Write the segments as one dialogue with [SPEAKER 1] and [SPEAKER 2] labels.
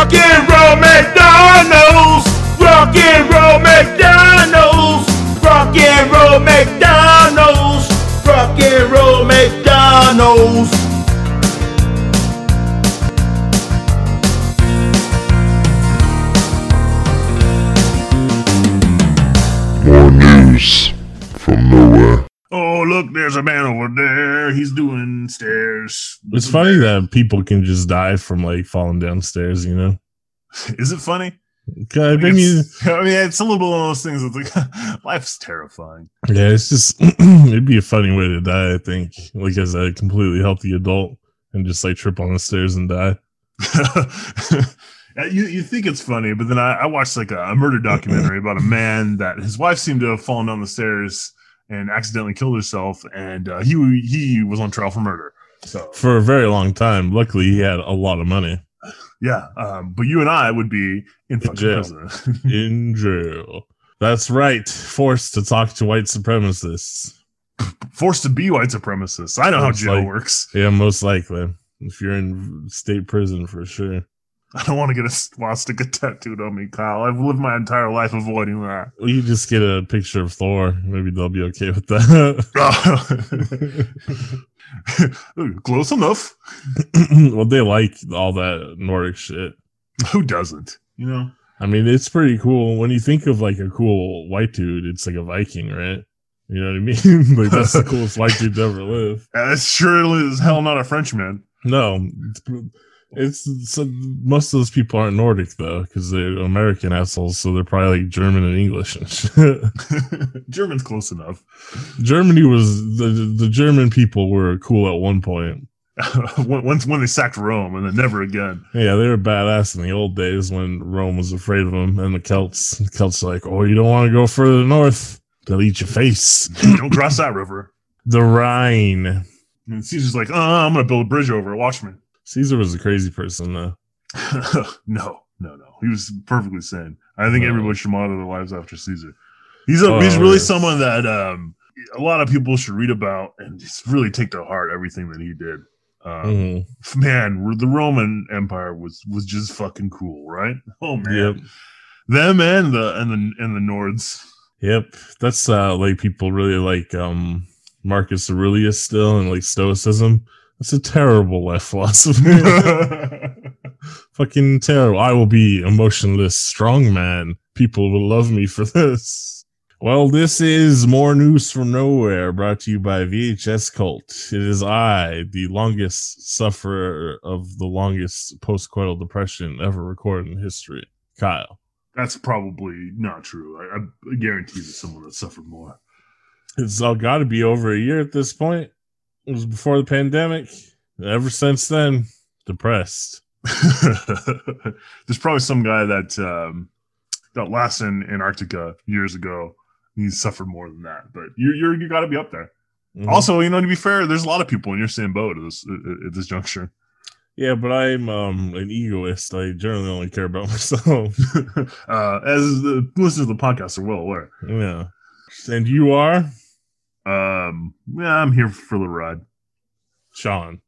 [SPEAKER 1] Rock and roll McDonald's. Rock and roll McDonald's. Rock and roll McDonald's. Rock and roll McDonald's.
[SPEAKER 2] There's a man over there. He's doing stairs.
[SPEAKER 3] It's funny that people can just die from like falling downstairs, you know?
[SPEAKER 2] Is it funny?
[SPEAKER 3] I mean,
[SPEAKER 2] It's- I mean, it's a little bit one of those things that's like, life's terrifying.
[SPEAKER 3] yeah, it's just, it'd be a funny way to die, I think. Like as a completely healthy adult and just like trip on the stairs and die.
[SPEAKER 2] You, you think it's funny, but then I, I watched like a, a murder documentary about a man that his wife seemed to have fallen down the stairs and accidentally killed herself, and uh, he he was on trial for murder. So
[SPEAKER 3] For a very long time. Luckily, he had a lot of money
[SPEAKER 2] yeah, um, but you and I would be in fucking
[SPEAKER 3] jail.
[SPEAKER 2] prison.
[SPEAKER 3] in jail. That's right. Forced to talk to white supremacists.
[SPEAKER 2] forced to be white supremacists. I know how
[SPEAKER 3] It's
[SPEAKER 2] jail
[SPEAKER 3] like-
[SPEAKER 2] works.
[SPEAKER 3] Yeah, most likely. If you're in state prison for sure.
[SPEAKER 2] I don't want to get a swastika tattooed on me, Kyle. I've lived my entire life avoiding that.
[SPEAKER 3] Well, you just get a picture of Thor. Maybe they'll be okay with that.
[SPEAKER 2] Close enough.
[SPEAKER 3] well, they like all that Nordic shit.
[SPEAKER 2] Who doesn't? You know.
[SPEAKER 3] I mean, it's pretty cool. When you think of like a cool white dude, it's like a Viking, right? You know what I mean? like that's the coolest white dude to ever live.
[SPEAKER 2] That's surely as hell not a Frenchman.
[SPEAKER 3] No, it's, so uh, most of those people aren't Nordic though, because they're American assholes. So they're probably like German and English and shit.
[SPEAKER 2] German's close enough.
[SPEAKER 3] Germany was the the German people were cool at one point.
[SPEAKER 2] Once when they sacked Rome and then never again.
[SPEAKER 3] Yeah, they were badass in the old days when Rome was afraid of them. And the Celts, the Celts are like, oh, you don't want to go further north. They'll eat your face.
[SPEAKER 2] Don't cross that river.
[SPEAKER 3] The Rhine.
[SPEAKER 2] And Caesar's like, oh, I'm gonna build a bridge over it. Watch me.
[SPEAKER 3] Caesar was a crazy person, though.
[SPEAKER 2] no, no, no. He was perfectly sane. I think
[SPEAKER 3] No.
[SPEAKER 2] everybody should model their lives after Caesar. He's a,
[SPEAKER 3] Oh,
[SPEAKER 2] he's really
[SPEAKER 3] yes.
[SPEAKER 2] someone that um, a lot of people should read about and just really take to heart everything that he did. Um,
[SPEAKER 3] Mhm.
[SPEAKER 2] Man, the Roman Empire was was just fucking cool, right? Oh man,
[SPEAKER 3] Yep.
[SPEAKER 2] them and the and the and the Nords.
[SPEAKER 3] Yep. That's uh like people really like um Marcus Aurelius still and like Stoicism. That's a terrible life philosophy. Fucking terrible. I will be emotionless, strong man. People will love me for this. Well, this is more news from nowhere brought to you by VHS Cult. It is I, the longest sufferer of the longest postcoital depression ever recorded in history. Kyle.
[SPEAKER 2] That's probably not true. I, I guarantee there's someone that suffered more.
[SPEAKER 3] It's all got to be over a year at this point. It was before the pandemic. Ever since then, depressed.
[SPEAKER 2] There's probably some guy that um, got lost in Antarctica years ago. He suffered more than that, but you you're, you got to be up there.
[SPEAKER 3] Mhm.
[SPEAKER 2] Also, you know, to be fair, there's a lot of people in your same boat at this at this juncture.
[SPEAKER 3] yeah, but I'm um an egoist. I generally only care about myself.
[SPEAKER 2] uh, as the listeners of the podcast are well aware.
[SPEAKER 3] yeah, and you are
[SPEAKER 2] Um, yeah, I'm here for the ride.
[SPEAKER 3] Sean.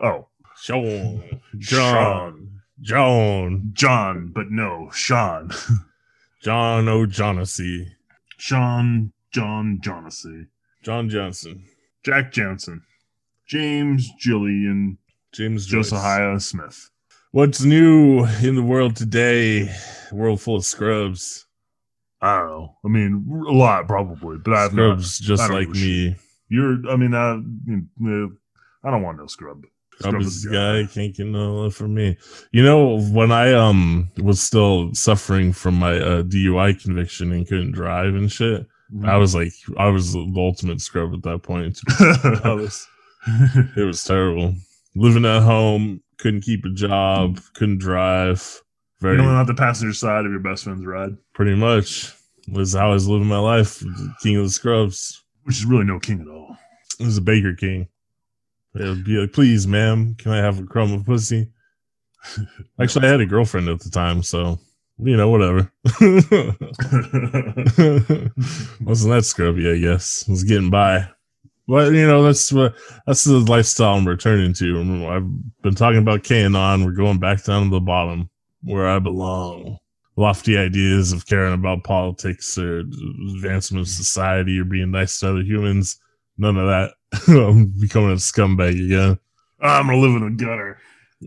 [SPEAKER 2] Oh,
[SPEAKER 3] Sean. John. John.
[SPEAKER 2] John, but no, Sean,
[SPEAKER 3] John O'Shaughnessy.
[SPEAKER 2] Sean, John, Jonassy,
[SPEAKER 3] John Johnson.
[SPEAKER 2] Jack Johnson, James, Jillian,
[SPEAKER 3] James.
[SPEAKER 2] Josiah Smith.
[SPEAKER 3] What's new in the world today? World full of scrubs.
[SPEAKER 2] I don't know. I mean, a lot probably, but I've not.
[SPEAKER 3] Just like me.
[SPEAKER 2] You're. I mean, I. I don't want no scrub.
[SPEAKER 3] Scrub is
[SPEAKER 2] the
[SPEAKER 3] guy can't get no love from me. You know, when I um was still suffering from my uh, DUI conviction and couldn't drive and shit, I was like, I was the ultimate scrub at that point. It was terrible. Living at home, couldn't keep a job, couldn't drive.
[SPEAKER 2] You
[SPEAKER 3] Very
[SPEAKER 2] know, not the passenger side of your best friend's ride,
[SPEAKER 3] pretty much was how I was living my life. King of the scrubs.
[SPEAKER 2] which is really no king at all.
[SPEAKER 3] It was a Baker King. It would be like, please, ma'am, can I have a crumb of pussy? Actually, I had a girlfriend at the time, so you know, whatever. Wasn't that scrubby? I guess was getting by. But you know, that's what that's the lifestyle I'm returning to. I've been talking about K and on. We're going back down to the bottom. Where I belong. Lofty ideas of caring about politics or advancement of society or being nice to other humans. None of that. I'm becoming a scumbag again.
[SPEAKER 2] I'm gonna live in the gutter.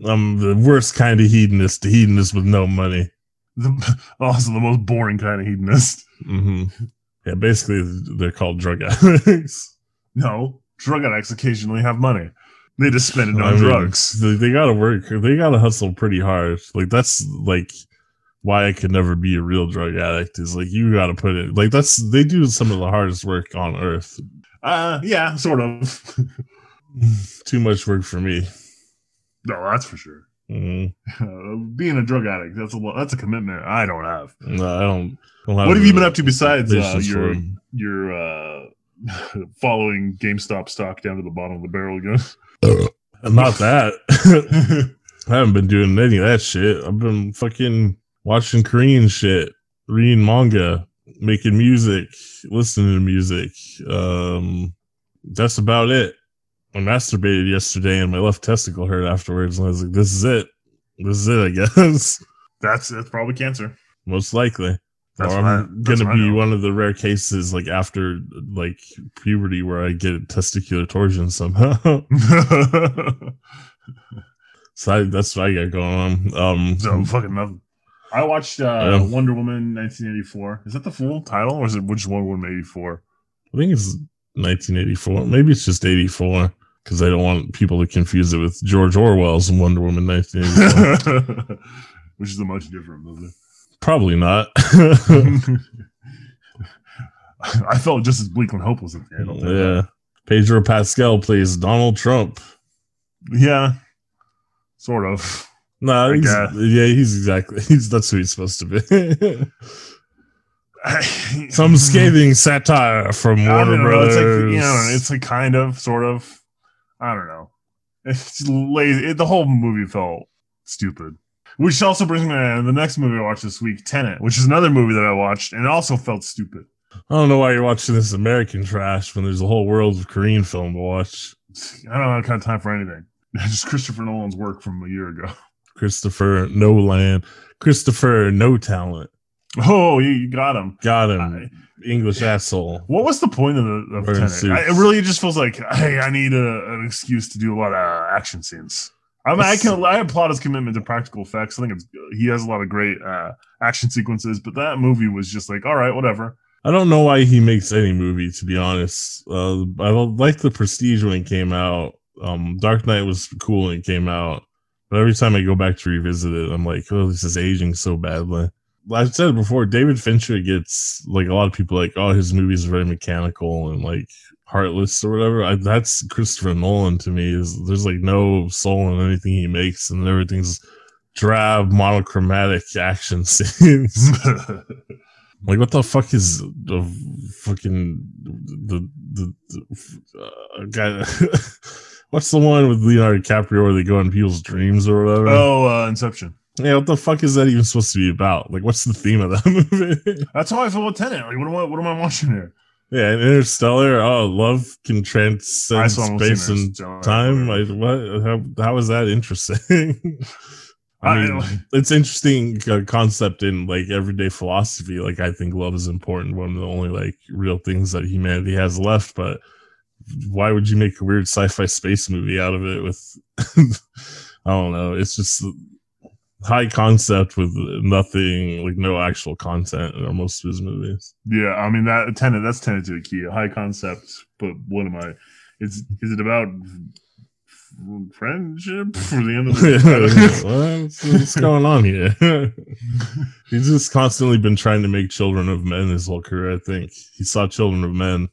[SPEAKER 3] I'm the worst kind of hedonist, the hedonist with no money.
[SPEAKER 2] The, also the most boring kind of hedonist.
[SPEAKER 3] hmm Yeah, basically they're called drug addicts.
[SPEAKER 2] No, drug addicts occasionally have money. They just spend it
[SPEAKER 3] I
[SPEAKER 2] on
[SPEAKER 3] mean,
[SPEAKER 2] drugs.
[SPEAKER 3] They, they gotta work. They gotta hustle pretty hard. Like that's like why I could never be a real drug addict. Is like you gotta put it. Like that's they do some of the hardest work on earth.
[SPEAKER 2] Uh, yeah, sort of.
[SPEAKER 3] Too much work for me.
[SPEAKER 2] no, that's for sure.
[SPEAKER 3] Mhm.
[SPEAKER 2] Uh, being a drug addict, that's a that's a commitment I don't have.
[SPEAKER 3] No, I don't. don't have
[SPEAKER 2] What have you been up to besides uh, your your uh, following GameStop stock down to the bottom of the barrel again?
[SPEAKER 3] Not that. I haven't been doing any of that shit. I've been fucking watching Korean shit, reading manga, making music, listening to music. Um, that's about it. I masturbated yesterday and my left testicle hurt afterwards, and I was like, "This is it. This is it. I guess
[SPEAKER 2] that's that's probably cancer.
[SPEAKER 3] most likely."
[SPEAKER 2] That's
[SPEAKER 3] or
[SPEAKER 2] I-
[SPEAKER 3] I'm gonna be one of the rare cases, like after like puberty, where I get testicular torsion somehow. so I, that's what I got going on. Um,
[SPEAKER 2] so fucking nothing. I watched uh,
[SPEAKER 3] Yeah.
[SPEAKER 2] Wonder Woman 1984. Is that the full title, or is it which Wonder Woman 84?
[SPEAKER 3] I think it's 1984. Maybe it's just 84 because I don't want people to confuse it with George Orwell's Wonder Woman 1984.
[SPEAKER 2] which is a much different movie.
[SPEAKER 3] Probably not.
[SPEAKER 2] I felt just as bleak and hopeless at the end. You that.
[SPEAKER 3] yeah. Pedro Pascal plays Donald Trump.
[SPEAKER 2] Yeah, sort of.
[SPEAKER 3] No,
[SPEAKER 2] guess.
[SPEAKER 3] yeah, he's exactly. He's that's who he's supposed to be. Some scathing satire from Warner.
[SPEAKER 2] It's
[SPEAKER 3] Brothers.
[SPEAKER 2] like you know, it's like kind of, sort of. I don't know. It's lazy. It, the whole movie felt stupid. Which also brings me to the next movie I watched this week, Tenet, which is another movie that I watched and it also felt stupid.
[SPEAKER 3] I don't know why you're watching this American trash when there's a whole world of Korean film to watch.
[SPEAKER 2] I don't have kind of time for anything. Just Christopher Nolan's work from a year ago.
[SPEAKER 3] Christopher Nolan. Christopher No Talent.
[SPEAKER 2] Oh, you, you got him.
[SPEAKER 3] Got him.
[SPEAKER 2] I-
[SPEAKER 3] English asshole.
[SPEAKER 2] What was the point of the of Tenet? I, it really just feels like, hey, I need a, an excuse to do a lot of action scenes. I mean, I can I applaud his commitment to practical effects. I think it's he has a lot of great uh, action sequences, but that movie was just like, all right, whatever.
[SPEAKER 3] I don't know why he makes any movie, to be honest. Uh, I like the Prestige when it came out. Um, Dark Knight was cool when it came out, but every time I go back to revisit it, I'm like, oh, this is aging so badly. I've said it before. David Fincher gets like a lot of people like, oh, his movies are very mechanical and like heartless or whatever. I, that's Christopher Nolan to me. Is there's like no soul in anything he makes, and everything's drab, monochromatic action scenes. Like what the fuck is the fucking the the, the uh, guy? What's the one with Leonardo DiCaprio where they go in people's dreams or whatever?
[SPEAKER 2] oh, uh, Inception.
[SPEAKER 3] Yeah, what the fuck is that even supposed to be about? Like, what's the theme of that movie?
[SPEAKER 2] That's how I feel with Tenet. Like, what am I? What am I watching here?
[SPEAKER 3] Yeah, and Interstellar. Oh, love can transcend space and time. Like, what? How, how is that interesting? I
[SPEAKER 2] I-
[SPEAKER 3] mean, it's interesting uh, concept in like everyday philosophy. Like, I think love is important. One of the only like real things that humanity has left. But why would you make a weird sci-fi space movie out of it? With I don't know. It's just high concept with nothing, like no actual content in most of his movies.
[SPEAKER 2] Yeah, I mean that Tenet. That's Tenet to a key. High concept, but what am I? It's is it about friendship for the end of the
[SPEAKER 3] what's, what's going on here? He's just constantly been trying to make children of men his whole career. I think he saw Children of Men,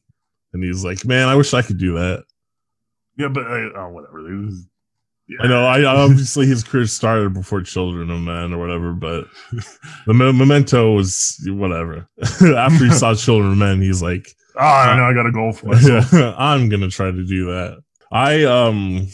[SPEAKER 3] and he's like, "Man, I wish I could do that."
[SPEAKER 2] yeah, but uh, oh, whatever. Yeah.
[SPEAKER 3] I know. I obviously his career started before Children of Men or whatever, but the Me- Memento was whatever. After he saw Children of Men, he's like,
[SPEAKER 2] Oh, I know. I got a goal for myself.
[SPEAKER 3] I'm gonna try to do that. I um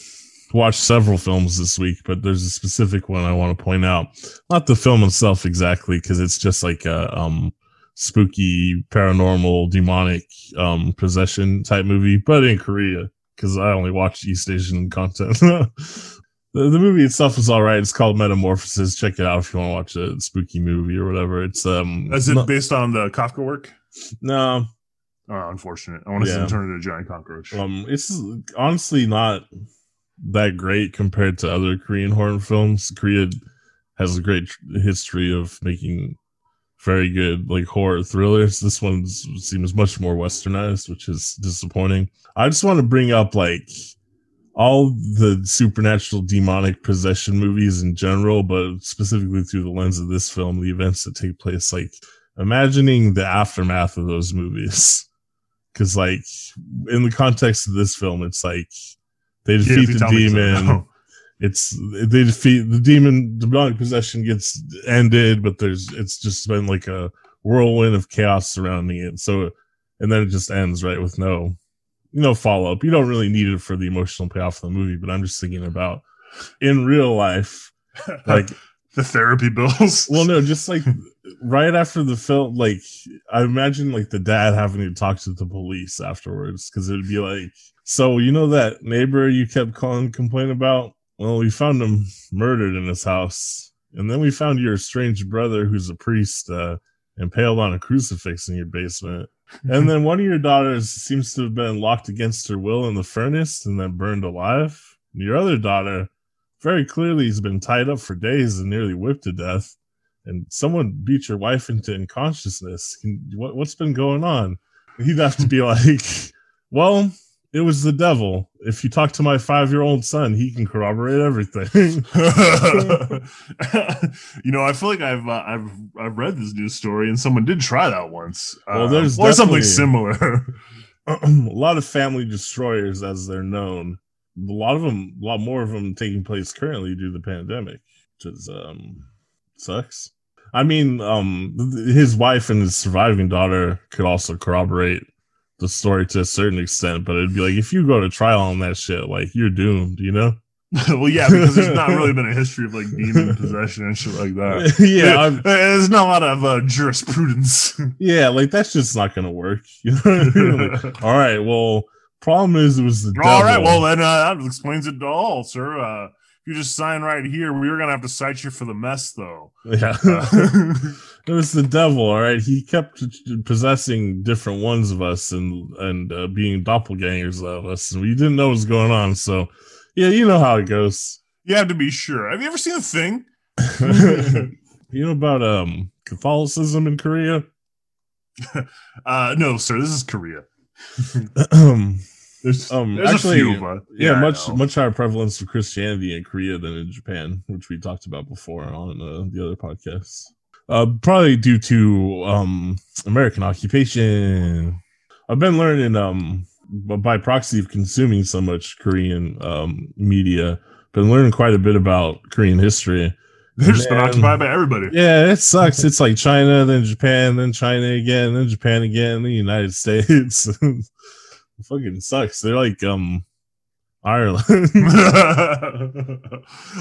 [SPEAKER 3] watched several films this week, but there's a specific one I want to point out. Not the film itself exactly, because it's just like a um spooky, paranormal, demonic um possession type movie, but in Korea, because I only watch East Asian content. the, the movie itself is all right. It's called Metamorphosis. Check it out if you want to watch a spooky movie or whatever. It's um,
[SPEAKER 2] Is it
[SPEAKER 3] no,
[SPEAKER 2] based on the Kafka work?
[SPEAKER 3] no,
[SPEAKER 2] Oh, unfortunate. I want to see
[SPEAKER 3] Yeah.
[SPEAKER 2] him turn into a giant cockroach.
[SPEAKER 3] um, it's honestly not that great compared to other Korean horror films. Korea has a great history of making very good like horror thrillers. This one seems much more westernized, which is disappointing. I just want to bring up like all the supernatural demonic possession movies in general, but specifically through the lens of this film, the events that take place, like imagining the aftermath of those movies. Cause like in the context of this film, it's like they defeat
[SPEAKER 2] you
[SPEAKER 3] the
[SPEAKER 2] demon. so.
[SPEAKER 3] It's they defeat the demon demonic possession gets ended, but there's it's just been like a whirlwind of chaos surrounding it. So and then it just ends right with no no follow up. You don't really need it for the emotional payoff of the movie, but I'm just thinking about in real life, like
[SPEAKER 2] the therapy bills.
[SPEAKER 3] well, no, just like right after the film, like I imagine like the dad having to talk to the police afterwards because it would be like, so you know that neighbor you kept calling complain about? Well, we found him murdered in his house, and then we found your strange brother who's a priest uh, impaled on a crucifix in your basement. And then one of your daughters seems to have been locked against her will in the furnace and then burned alive. And your other daughter very clearly has been tied up for days and nearly whipped to death. And someone beat your wife into unconsciousness. Can, what, what's been going on? He'd have to be like, well, it was the devil. If you talk to my five year old son, he can corroborate everything.
[SPEAKER 2] you know, I feel like I've uh, I've I've read this news story, and someone did try that once.
[SPEAKER 3] Well, there's
[SPEAKER 2] or something similar.
[SPEAKER 3] a lot of family destroyers as they're known. A lot of them, a lot more of them taking place currently due to the pandemic, which is um sucks. I mean, um, his wife and his surviving daughter could also corroborate the story to a certain extent, but it'd be like if you go to trial on that shit, like you're doomed, you know?
[SPEAKER 2] well, yeah, because there's not really been a history of like demon possession and shit like that.
[SPEAKER 3] yeah, I'm-
[SPEAKER 2] there's not a lot of uh, jurisprudence.
[SPEAKER 3] yeah, like that's just not gonna work. You know? I mean? Like, all right, well, problem is it was the devil.
[SPEAKER 2] All right, well then uh, that explains it all, sir. Uh, if you just sign right here, we are gonna have to cite you for the mess, though.
[SPEAKER 3] Yeah. It was the devil all right he kept possessing different ones of us and and uh, being doppelgangers of us and we didn't know what was going on so yeah you know how it goes
[SPEAKER 2] you have to be sure. Have you ever seen a thing?
[SPEAKER 3] you know about um catholicism in korea
[SPEAKER 2] Uh, no, sir. This is Korea.
[SPEAKER 3] um
[SPEAKER 2] There's,
[SPEAKER 3] Um,
[SPEAKER 2] there's
[SPEAKER 3] actually,
[SPEAKER 2] a few, but
[SPEAKER 3] yeah, much much higher prevalence of christianity in korea than in japan which we talked about before on uh, the other podcasts uh probably due to um american occupation. I've been learning um by proxy of consuming so much korean um media. Been learning quite a bit about korean history.
[SPEAKER 2] They're just been occupied by everybody.
[SPEAKER 3] yeah it sucks. It's like china then japan then china again then japan again then the united states. Fucking sucks. They're like um ireland.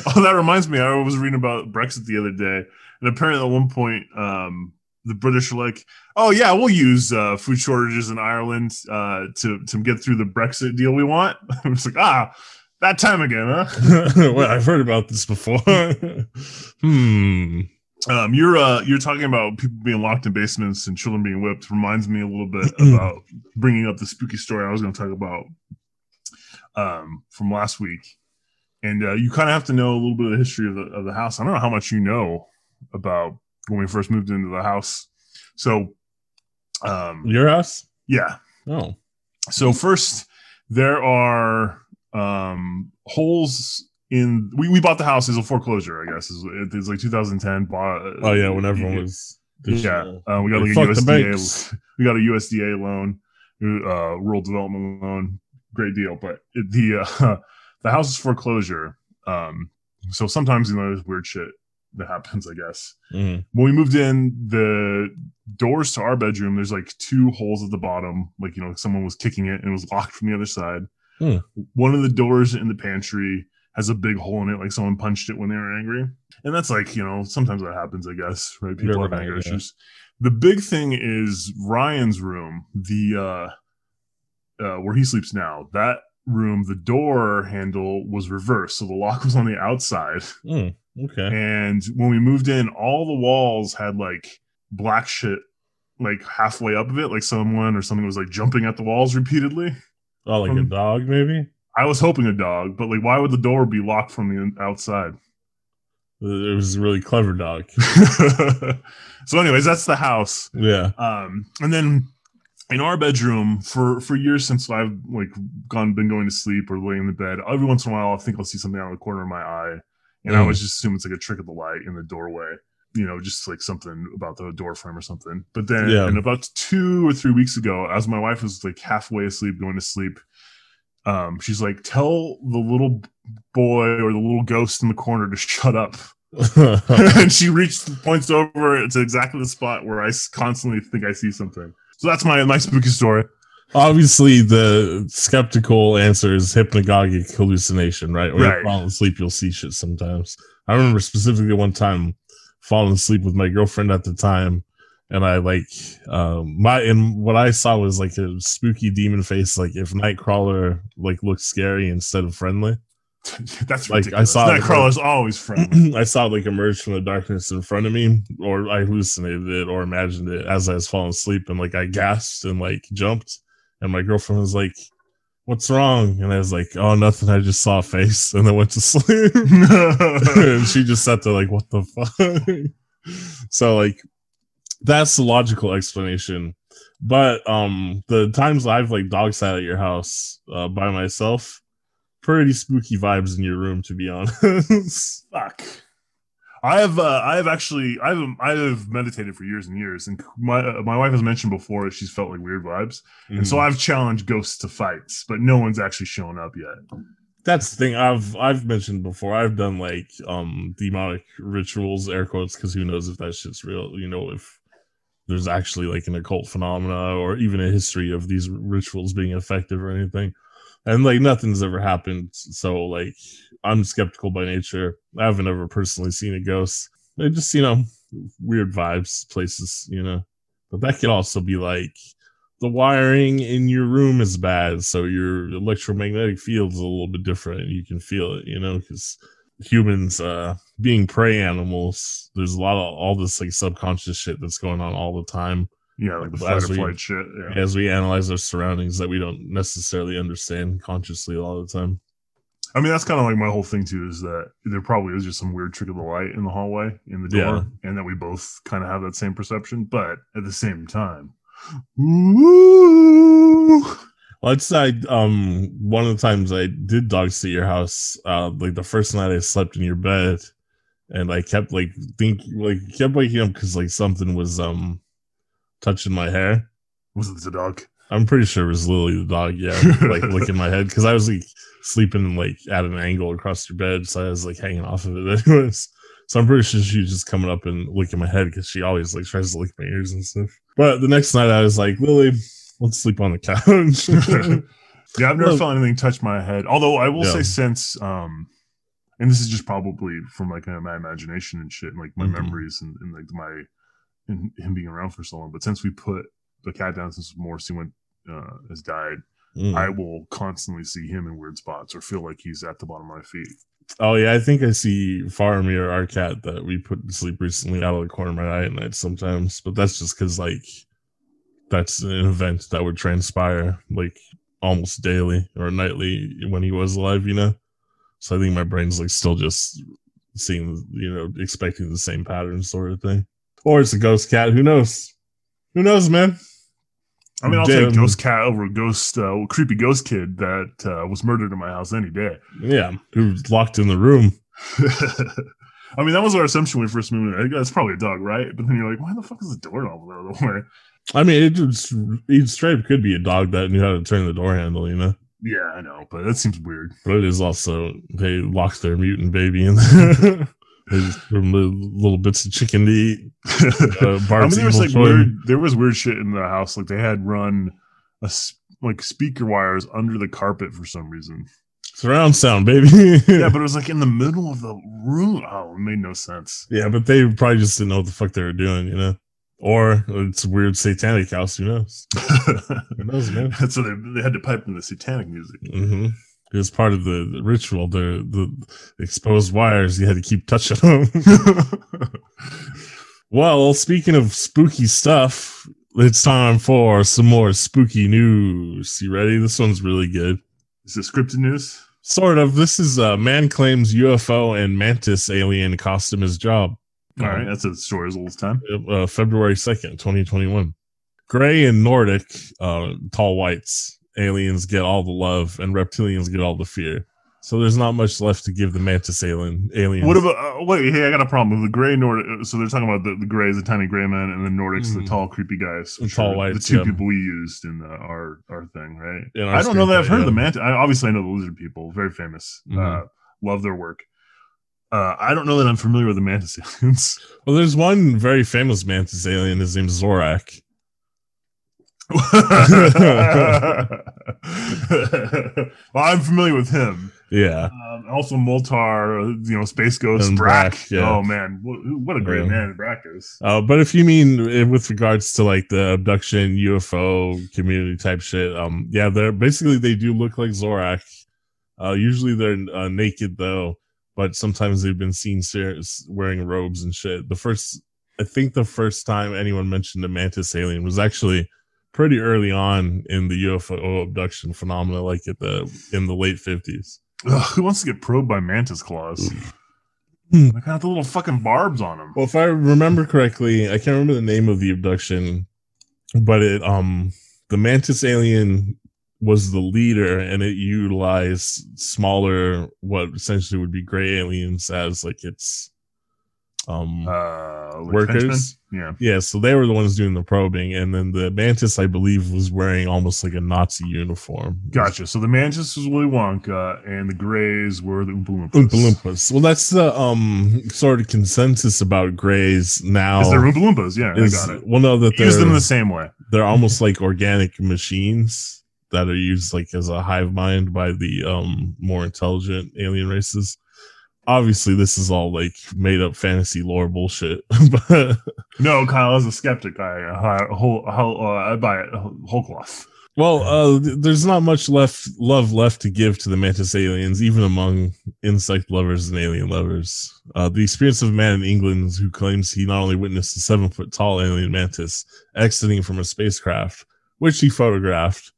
[SPEAKER 2] Oh, that reminds me. I was reading about Brexit the other day, and apparently at one point, um, the British were like, "Oh yeah, we'll use uh, food shortages in Ireland uh, to to get through the Brexit deal we want." I was like, "Ah, that time again, huh?"
[SPEAKER 3] well, I've heard about this before. hmm.
[SPEAKER 2] Um, you're uh, you're talking about people being locked in basements and children being whipped. Reminds me a little bit about bringing up the spooky story I was going to talk about um, from last week. And uh, you kind of have to know a little bit of the history of the of the house. I don't know how much you know about when we first moved into the house. So, um,
[SPEAKER 3] Your house?
[SPEAKER 2] yeah.
[SPEAKER 3] Oh.
[SPEAKER 2] So first, there are um, holes in. We, we bought the house as a foreclosure. I guess is it's like 2010. Bought,
[SPEAKER 3] Oh yeah, when everyone was
[SPEAKER 2] yeah, uh, we got like a USDA. We got a USDA loan, uh, rural development loan. Great deal, but it, the uh, the house is foreclosure. Um, so sometimes you know there's weird shit that happens. I guess
[SPEAKER 3] Mhm.
[SPEAKER 2] when we moved in, the doors to our bedroom there's like two holes at the bottom, like you know someone was kicking it and it was locked from the other side.
[SPEAKER 3] Hmm.
[SPEAKER 2] One of the doors in the pantry has a big hole in it, like someone punched it when they were angry. And that's like, you know, sometimes that happens, I guess, right? People
[SPEAKER 3] You're
[SPEAKER 2] have
[SPEAKER 3] right,
[SPEAKER 2] anger
[SPEAKER 3] yeah.
[SPEAKER 2] issues. The big thing is Ryan's room, the uh uh where he sleeps now. That room, the door handle was reversed, so the lock was on the outside.
[SPEAKER 3] Mm, okay.
[SPEAKER 2] And when we moved in, all the walls had like black shit like halfway up of it, like someone or something was like jumping at the walls repeatedly.
[SPEAKER 3] Oh, like a dog, maybe.
[SPEAKER 2] I was hoping a dog, but like, why would the door be locked from the outside?
[SPEAKER 3] It was a really clever dog.
[SPEAKER 2] so, anyways, that's the house.
[SPEAKER 3] Yeah.
[SPEAKER 2] Um, and then in our bedroom for for years since I've like gone been going to sleep or laying in the bed, every once in a while I think I'll see something out of the corner of my eye, and I
[SPEAKER 3] Mm.
[SPEAKER 2] always just assume it's like a trick of the light in the doorway. You know, just like something about the door frame or something. But then,
[SPEAKER 3] Yeah.
[SPEAKER 2] and about two or three weeks ago, as my wife was like halfway asleep, going to sleep, um, she's like, "Tell the little boy or the little ghost in the corner to shut up." and she reached points over to exactly the spot where I constantly think I see something. So that's my my spooky story.
[SPEAKER 3] Obviously, the skeptical answer is hypnagogic hallucination, right? When
[SPEAKER 2] Right.
[SPEAKER 3] you fall asleep, you'll see shit sometimes. I remember specifically one time falling asleep with my girlfriend at the time, and I like um my and what I saw was like a spooky demon face, like if Nightcrawler like looked scary instead of friendly.
[SPEAKER 2] that's
[SPEAKER 3] Like, I
[SPEAKER 2] ridiculous.
[SPEAKER 3] saw it,
[SPEAKER 2] Nightcrawler's always friendly.
[SPEAKER 3] I saw like emerge from the darkness in front of me, or I hallucinated it or imagined it as I was falling asleep, and like I gasped and like jumped, and my girlfriend was like, "What's wrong?" And I was like, "Oh, nothing. I just saw a face," and then went to sleep. and she just sat there like, "What the fuck?" so like, that's the logical explanation. But um, the times I've like dog sat at your house uh, by myself, pretty spooky vibes in your room, to be honest.
[SPEAKER 2] Fuck. I have uh, I have actually I have I have meditated for years and years, and my uh, my wife has mentioned before she's felt like weird vibes, and so I've challenged ghosts to fights, but no one's actually shown up yet.
[SPEAKER 3] that's the thing I've I've mentioned before. I've done like um demonic rituals, air quotes, because who knows if that shit's real. You know, if there's actually like an occult phenomena or even a history of these rituals being effective or anything. And like nothing's ever happened. So like I'm skeptical by nature. I haven't ever personally seen a ghost. They just, you know, weird vibes, places, you know. But that could also be like the wiring in your room is bad, so your electromagnetic field is a little bit different. You can feel it, you know, because humans, uh, being prey animals, there's a lot of all this like subconscious shit that's going on all the time
[SPEAKER 2] Yeah, like the fight or flight shit. Yeah.
[SPEAKER 3] as we analyze our surroundings that we don't necessarily understand consciously a lot of the time.
[SPEAKER 2] I mean, that's kind of like my whole thing too. Is that there probably is just some weird trick of the light in the hallway in the door,
[SPEAKER 3] Yeah.
[SPEAKER 2] and that we both kind of have that same perception, but at the same time, ooh,
[SPEAKER 3] I'd say um one of the times I did dog sit your house, uh, like the first night I slept in your bed, and I kept like think like kept waking up because like something was um touching my hair.
[SPEAKER 2] was it the dog?
[SPEAKER 3] I'm pretty sure it was Lily the dog, yeah, like licking my head because I was like sleeping like at an angle across your bed, so I was like hanging off of it anyways. So I'm pretty sure she was just coming up and licking my head because she always like tries to lick my ears and stuff. But the next night I was like, Lily, let's sleep on the couch.
[SPEAKER 2] Yeah, I've never
[SPEAKER 3] Look.
[SPEAKER 2] felt anything touch my head. Although I will
[SPEAKER 3] Yeah.
[SPEAKER 2] say, since um, and this is just probably from like uh, my imagination and shit, and like my
[SPEAKER 3] Mhm.
[SPEAKER 2] memories and, and like my and him being around for so long. But since we put the cat down, since Morrissey went uh, has died,
[SPEAKER 3] Mm.
[SPEAKER 2] I will constantly see him in weird spots or feel like he's at the bottom of my feet.
[SPEAKER 3] Oh yeah, I think I see Faramir, our cat that we put to sleep recently, out of the corner of my eye at night sometimes. But that's just because like that's an event that would transpire like almost daily or nightly when he was alive, you know. So I think my brain's like still just seeing, you know, expecting the same pattern sort of thing. Or it's a ghost cat. Who knows? Who knows, man?
[SPEAKER 2] I mean, I'll
[SPEAKER 3] Damn.
[SPEAKER 2] take ghost cat over a ghost, uh, creepy ghost kid that uh, was murdered in my house any day.
[SPEAKER 3] Yeah, who's locked in the room?
[SPEAKER 2] I mean, that was our assumption when we first moved in. That's probably a dog, right? But then you're like, why the fuck is the doorknob the other way?
[SPEAKER 3] I mean, it just straight up could be a dog that knew how to turn the door handle, you know.
[SPEAKER 2] Yeah, I know, but that seems weird.
[SPEAKER 3] But it is also they locked their mutant baby in there. they the little, bits of chicken to eat. Uh,
[SPEAKER 2] I mean, there was like weird. There was weird shit in the house. Like they had run a like speaker wires under the carpet for some reason.
[SPEAKER 3] surround sound, baby.
[SPEAKER 2] Yeah, but it was like in the middle of the room. Oh, it made no sense.
[SPEAKER 3] yeah, but they probably just didn't know what the fuck they were doing, you know. Or it's a weird satanic house. Who knows? Who knows, man?
[SPEAKER 2] so they, they had to pipe in the satanic music.
[SPEAKER 3] hmm It was part of the, the ritual. The the exposed wires. You had to keep touching them. well, speaking of spooky stuff, it's time for some more spooky news. You ready? This one's really good.
[SPEAKER 2] Is it scripted news?
[SPEAKER 3] Sort of. This is uh, man claims UFO and mantis alien cost him his job.
[SPEAKER 2] All right, that's a story as old as time.
[SPEAKER 3] uh, February 2nd, 2021. Gray and Nordic, uh, tall whites, aliens get all the love and reptilians get all the fear. So there's not much left to give the mantis alien aliens.
[SPEAKER 2] What about? Uh, wait, hey, I got a problem with the gray Nordic. So they're talking about the, the gray is the tiny gray man, and the Nordics the
[SPEAKER 3] Mhm.
[SPEAKER 2] tall creepy guys.
[SPEAKER 3] The tall whites,
[SPEAKER 2] The two
[SPEAKER 3] yeah.
[SPEAKER 2] people we used in uh, our our thing, right?
[SPEAKER 3] Our
[SPEAKER 2] I don't know that I've heard of the
[SPEAKER 3] yeah.
[SPEAKER 2] mantis. I, obviously, I know the lizard people, very famous. Uh,
[SPEAKER 3] Mhm.
[SPEAKER 2] love their work. Uh, I don't know that I'm familiar with the mantis aliens.
[SPEAKER 3] Well, there's one very famous mantis alien. His name's Zorak.
[SPEAKER 2] well, I'm familiar with him.
[SPEAKER 3] Yeah.
[SPEAKER 2] Um, also, Moltar, uh, you know, Space Ghost,
[SPEAKER 3] And
[SPEAKER 2] Brak.
[SPEAKER 3] Brak, yeah.
[SPEAKER 2] Oh man, what, what a great
[SPEAKER 3] Yeah.
[SPEAKER 2] man Brak is.
[SPEAKER 3] Uh, but if you mean uh, with regards to like the abduction UFO community type shit, um, yeah, they're basically they do look like Zorak. Uh, usually they're uh, naked though, but sometimes they've been seen wearing robes and shit. The first, I think, the first time anyone mentioned a mantis alien was actually pretty early on in the UFO abduction phenomena, like at the in the late fifties.
[SPEAKER 2] Who wants to get probed by mantis claws? I got the little fucking barbs on them.
[SPEAKER 3] Well, if I remember correctly, I can't remember the name of the abduction, but it um the mantis alien was the leader and it utilized smaller what essentially would be gray aliens as like its um
[SPEAKER 2] Uh, like
[SPEAKER 3] Workers?
[SPEAKER 2] henchmen? Yeah.
[SPEAKER 3] yeah so they were the ones doing the probing and then the mantis i believe was wearing almost like a nazi uniform
[SPEAKER 2] Gotcha. So the mantis was Willy Wonka, and the grays were the Oompa Loompas.
[SPEAKER 3] Oompa Loompas. Well, that's the um sort of consensus about grays now.
[SPEAKER 2] Is they're Oompa Loompas? Yeah,
[SPEAKER 3] is-
[SPEAKER 2] I got it.
[SPEAKER 3] Well, no, that
[SPEAKER 2] Use them the same way.
[SPEAKER 3] they're almost like organic machines that are used like as a hive mind by the um more intelligent alien races. Obviously, this is all like made up fantasy lore bullshit, but
[SPEAKER 2] No, Kyle, as a skeptic, I uh, whole, whole, uh, I buy it whole cloth.
[SPEAKER 3] well, uh, there's not much left love left to give to the mantis aliens, even among insect lovers and alien lovers. Uh, the experience of a man in England who claims he not only witnessed a seven foot tall alien mantis exiting from a spacecraft, which he photographed,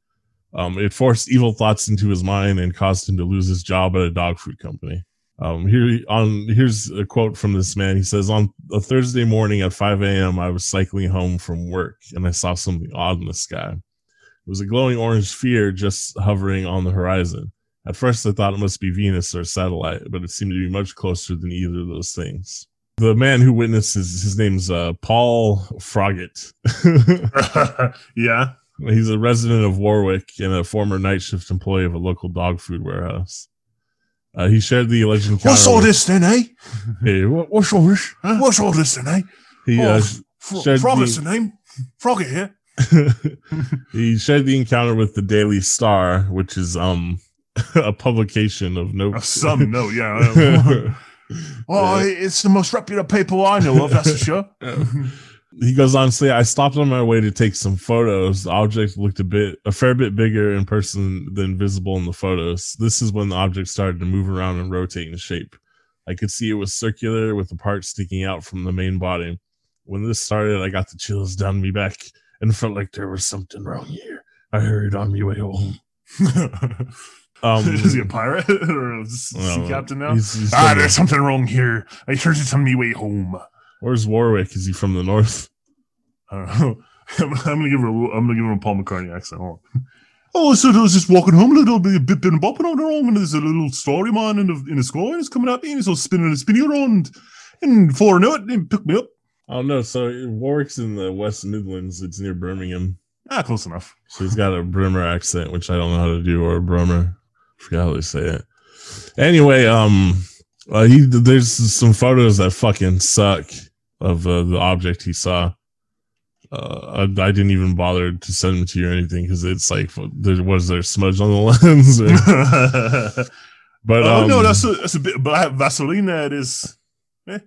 [SPEAKER 3] um, it forced evil thoughts into his mind and caused him to lose his job at a dog food company. Um, here on here's a quote from this man. He says, "On a Thursday morning at 5 a.m., I was cycling home from work and I saw something odd in the sky. It was a glowing orange sphere just hovering on the horizon. At first, I thought it must be Venus or a satellite, but it seemed to be much closer than either of those things." The man who witnesses his name's uh, Paul Froggett.
[SPEAKER 2] yeah.
[SPEAKER 3] He's a resident of Warwick and a former night shift employee of a local dog food warehouse. Uh, he shared the alleged encounter.
[SPEAKER 1] What's all this then, eh?
[SPEAKER 3] Hey, what, what's all this?
[SPEAKER 2] Huh?
[SPEAKER 1] What's all this then, eh?
[SPEAKER 3] He,
[SPEAKER 1] oh,
[SPEAKER 3] uh, shared
[SPEAKER 1] Froggett's
[SPEAKER 3] the-
[SPEAKER 1] the name. Froggett here.
[SPEAKER 3] he shared the encounter with the Daily Star, which is um a publication of note.
[SPEAKER 2] Of some note, yeah.
[SPEAKER 1] Oh, it's the most reputable paper I know of, that's for sure.
[SPEAKER 3] He goes on to say, I stopped on my way to take some photos. The object looked a bit, a fair bit bigger in person than visible in the photos. This is when the object started to move around and rotate in shape. I could see it was circular with the part sticking out from the main body. When this started, I got the chills down me back and felt like there was something wrong here. I hurried on my way home. Um,
[SPEAKER 2] is he a pirate or a sea captain now?
[SPEAKER 3] he's- he's
[SPEAKER 2] ah, there's something wrong here. I heard it on me way home.
[SPEAKER 3] Where's Warwick? Is he from the north?
[SPEAKER 2] I don't know. I'm, gonna give her. I'm gonna give her a Paul McCartney accent. Hold on. Oh, so I was just walking home a little bit, bit, bit and bopping on wrong, and there's a little story man in the in the sky, and he's coming at me, and he's all spinning and spinning around, and before I know it, he picked me up.
[SPEAKER 3] Oh no, so Warwick's in the West Midlands. It's near Birmingham.
[SPEAKER 2] Ah, close enough.
[SPEAKER 3] So he's got a Brimmer accent, which I don't know how to do, or a Brummer. forgot how they say it. Anyway, um, uh, he there's some photos that fucking suck of uh, the object he saw. Uh, I, I didn't even bother to send them to you or anything because it's like there was there smudge on the lens. but
[SPEAKER 2] oh
[SPEAKER 3] um,
[SPEAKER 2] no, that's a that's a bit. But I have Vaseline. That is. Eh.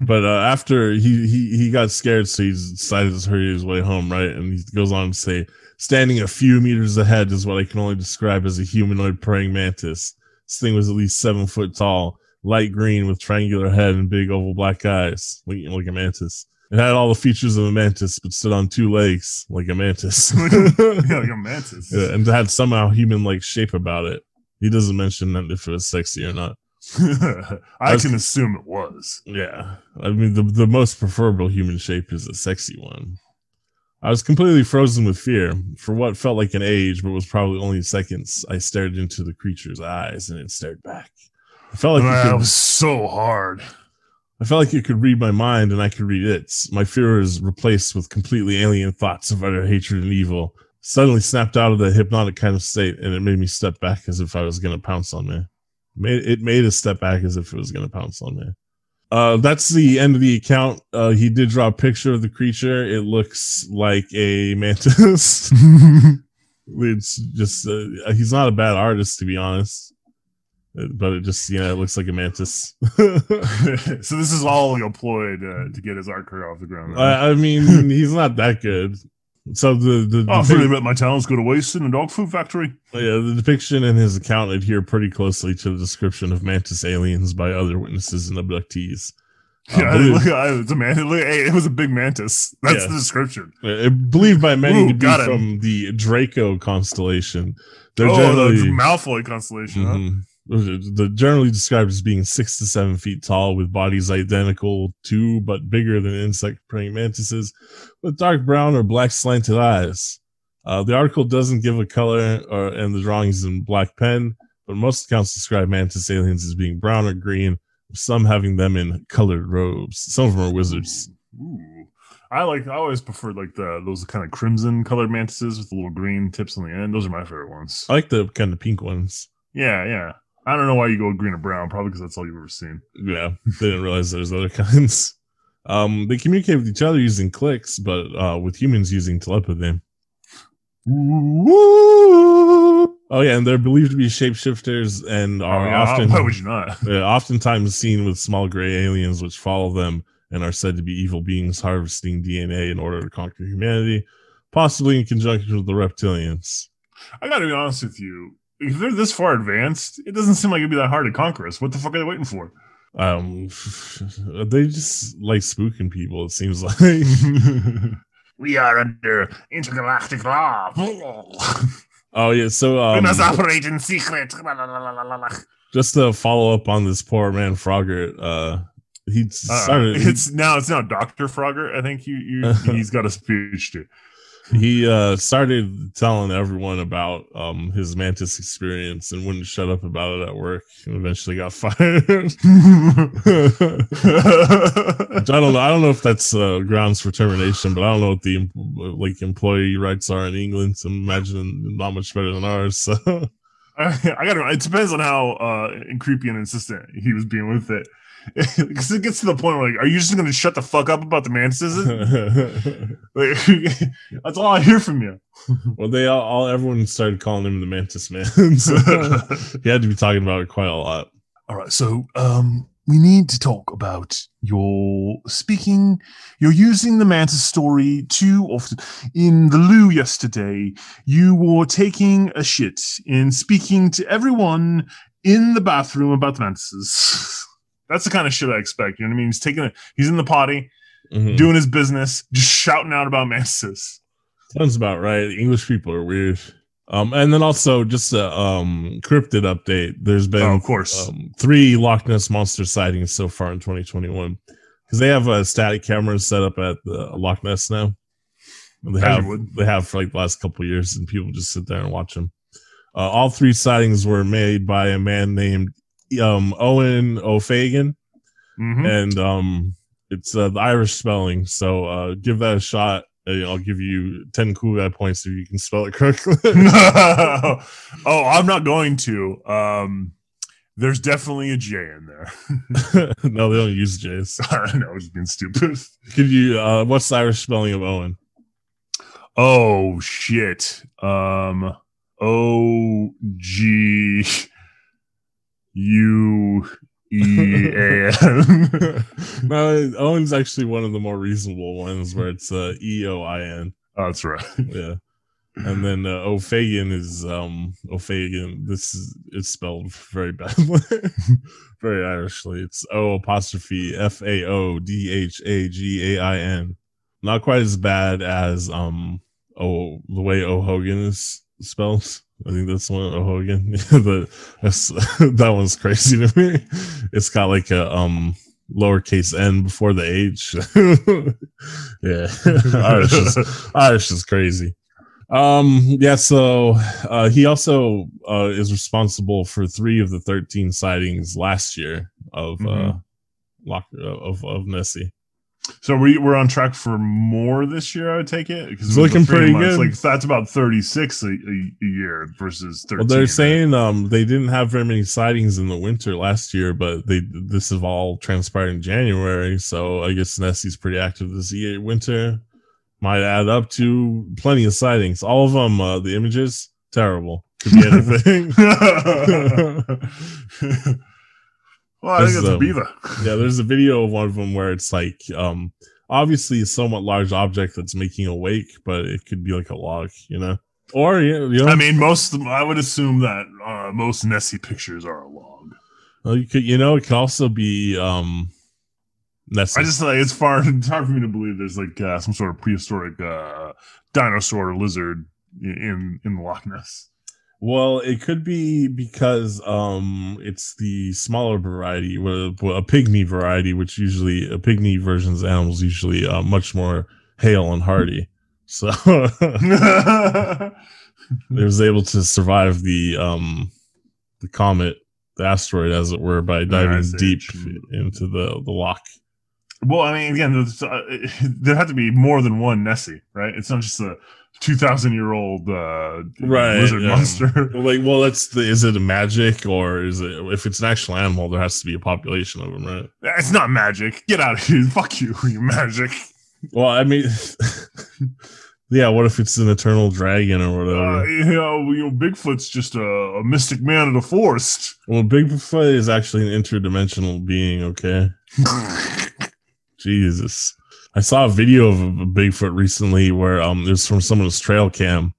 [SPEAKER 3] but uh, after he, he he got scared, so he decided to hurry his way home. Right, and he goes on to say, "Standing a few meters ahead is what I can only describe as a humanoid praying mantis. This thing was at least seven foot tall, light green with triangular head and big oval black eyes, like, like a mantis." It had all the features of a mantis, but stood on two legs like a mantis.
[SPEAKER 2] yeah, like a mantis.
[SPEAKER 3] Yeah, and had somehow human like shape about it. He doesn't mention that if it was sexy or not.
[SPEAKER 2] I
[SPEAKER 3] was-
[SPEAKER 2] can assume it was.
[SPEAKER 3] Yeah. I mean the the most preferable human shape is a sexy one. I was completely frozen with fear. For what felt like an age, but was probably only seconds, I stared into the creature's eyes and it stared back. I felt like it
[SPEAKER 2] that was so hard.
[SPEAKER 3] I felt like it could read my mind and I could read its. My fear was replaced with completely alien thoughts of utter hatred and evil. Suddenly snapped out of the hypnotic kind of state and it made me step back as if I was going to pounce on me. Made, it made a step back as if it was going to pounce on me. Uh, that's the end of the account. Uh, he did draw a picture of the creature. It looks like a mantis. it's just, uh, he's not a bad artist, to be honest. Uh, But it just, you know, it looks like a mantis.
[SPEAKER 2] so this is all like a ploy to, to get his art career off the ground.
[SPEAKER 3] I, I mean, he's not that good. So the the,
[SPEAKER 2] oh,
[SPEAKER 3] depic-
[SPEAKER 2] really let my talents go to waste in a dog food factory?
[SPEAKER 3] yeah, the depiction in his account adhere pretty closely to the description of mantis aliens by other witnesses and abductees. Uh,
[SPEAKER 2] Yeah,
[SPEAKER 3] believe-
[SPEAKER 2] look, I- it's a man. Look, hey, it was a big mantis. That's
[SPEAKER 3] Yeah.
[SPEAKER 2] the description.
[SPEAKER 3] uh, believed by many
[SPEAKER 2] Ooh,
[SPEAKER 3] to be from the Draco constellation. They're
[SPEAKER 2] oh,
[SPEAKER 3] generally
[SPEAKER 2] the Malfoy constellation. huh?
[SPEAKER 3] The generally described as being six to seven feet tall, with bodies identical to but bigger than insect praying mantises, with dark brown or black slanted eyes. Uh, the article doesn't give a color, or and the drawings in black pen, but most accounts describe mantis aliens as being brown or green, some having them in colored robes. Some of them are wizards.
[SPEAKER 2] Ooh. I like. I always preferred like the those kind of crimson colored mantises with the little green tips on the end. Those are my favorite ones.
[SPEAKER 3] I like the kind of pink ones.
[SPEAKER 2] Yeah, yeah. I don't know why you go green or brown. Probably because that's all you've ever seen.
[SPEAKER 3] Yeah, they didn't realize there's other kinds. Um, they communicate with each other using clicks, but uh, with humans using telepathy. Oh yeah, and they're believed to be shapeshifters and are
[SPEAKER 2] Uh,
[SPEAKER 3] often
[SPEAKER 2] why would you not?
[SPEAKER 3] oftentimes seen with small gray aliens which follow them and are said to be evil beings harvesting DNA in order to conquer humanity, possibly in conjunction with the reptilians.
[SPEAKER 2] I got to be honest with you. If they're this far advanced, it doesn't seem like it'd be that hard to conquer us. What the fuck are they waiting for?
[SPEAKER 3] Um, they just like spooking people. It seems like.
[SPEAKER 2] we are under intergalactic law.
[SPEAKER 3] Oh yeah, so
[SPEAKER 2] we
[SPEAKER 3] um,
[SPEAKER 2] must operate in secret.
[SPEAKER 3] just to follow up on this poor man Frogger, uh, he
[SPEAKER 2] Uh,
[SPEAKER 3] started.
[SPEAKER 2] it's now it's now Doctor Frogger. I think you, you he's got a speech to.
[SPEAKER 3] He uh started telling everyone about um his mantis experience and wouldn't shut up about it at work and eventually got fired i don't know i don't know if that's uh, grounds for termination but i don't know what the like employee rights are in england so i'm imagining not much better than ours so
[SPEAKER 2] I, I gotta. It depends on how uh, creepy and insistent he was being with it. Because it gets to the point where, like, are you just going to shut the fuck up about the mantises? Like, that's all I hear from you.
[SPEAKER 3] well they all, all everyone started calling him the mantis man so he had to be talking about it quite a lot
[SPEAKER 1] All right, so um, we need to talk about your speaking. You're using the mantis story too often. In the loo yesterday, you were taking a shit and speaking to everyone in the bathroom about the mantises.
[SPEAKER 2] That's the kind of shit I expect. You know what I mean? He's taking it. He's in the potty,
[SPEAKER 3] Mhm.
[SPEAKER 2] doing his business, just shouting out about mantises.
[SPEAKER 3] Sounds about right. English people are weird. Um, and then also just a um cryptid update. There's been
[SPEAKER 2] Oh, of course.
[SPEAKER 3] um, three Loch Ness monster sightings so far in 2021 because they have uh, static cameras set up at the Loch Ness now. And They have they have for like the last couple of years, and people just sit there and watch them. Uh, all three sightings were made by a man named um, Owen O'Fagan,
[SPEAKER 2] Mhm.
[SPEAKER 3] and um, it's uh, the Irish spelling. So uh, give that a shot. Uh, I'll give you ten cool guy points if you can spell it correctly.
[SPEAKER 2] oh, I'm not going to. Um, there's definitely a J in there.
[SPEAKER 3] no, they don't use J's.
[SPEAKER 2] I know, just being stupid.
[SPEAKER 3] Could you? Uh, what's the Irish spelling of Owen?
[SPEAKER 2] Oh shit. Um O G U E A N.
[SPEAKER 3] no, Owen's actually one of the more reasonable ones where it's uh, E O I N.
[SPEAKER 2] Oh, That's right.
[SPEAKER 3] Yeah. And then uh, O'Fagan is um O'Fagan. This is it's spelled very badly, very Irishly. It's O apostrophe F A O D H A G A I N. Not quite as bad as um oh the way O Hogan is spelled. I think that's one O Hogan. the that's, that one's crazy to me. It's got like a um lowercase n before the H. yeah, Irish is Irish is crazy. Um, yeah, so uh, he also uh, is responsible for three of the 13 sightings last year of uh,
[SPEAKER 2] Mhm.
[SPEAKER 3] Lock of of Nessie.
[SPEAKER 2] So we we're on track for more this year. I would take it because
[SPEAKER 3] It's
[SPEAKER 2] it was the
[SPEAKER 3] looking pretty
[SPEAKER 2] months.
[SPEAKER 3] good.
[SPEAKER 2] Like that's about thirty six a, a, a year versus thirteen.
[SPEAKER 3] Well, they're saying um they didn't have very many sightings in the winter last year, but they this have all transpired in January, so I guess Nessie's pretty active this year. Winter might add up to plenty of sightings. All of them, uh, the images terrible. Could be anything.
[SPEAKER 2] well, I think
[SPEAKER 3] This
[SPEAKER 2] it's a
[SPEAKER 3] um,
[SPEAKER 2] beaver.
[SPEAKER 3] yeah, there's a video of one of them where it's like um obviously a somewhat large object that's making a wake, but it could be like a log, you know. Or you you know,
[SPEAKER 2] I mean, most I would assume that uh, most Nessie pictures are a log.
[SPEAKER 3] well, you could you know it could also be um Nessie.
[SPEAKER 2] I just like it's far it's hard for me to believe there's like uh, some sort of prehistoric uh, dinosaur or lizard in in the Loch Ness.
[SPEAKER 3] Well, it could be because um it's the smaller variety, well, a pygmy variety, which usually a pygmy version's animals usually uh, much more hale and hardy. So it was able to survive the um the comet, the asteroid, as it were, by diving
[SPEAKER 2] see.
[SPEAKER 3] deep into the the lock.
[SPEAKER 2] Well, I mean, again, uh, there had to be more than one Nessie, right? It's not just a two thousand year old uh,
[SPEAKER 3] Right,
[SPEAKER 2] lizard monster.
[SPEAKER 3] Like, well, that's the is it a magic or is it if it's an actual animal, there has to be a population of them, right?
[SPEAKER 2] It's not magic. Get out of here! Fuck you, you magic.
[SPEAKER 3] Well, I mean, yeah. What if it's an eternal dragon or whatever?
[SPEAKER 2] Uh, you know, you know, Bigfoot's just a, a mystic man of the forest.
[SPEAKER 3] well, Bigfoot is actually an interdimensional being. Okay, Jesus. I saw a video of a Bigfoot recently where um it was from someone's trail cam,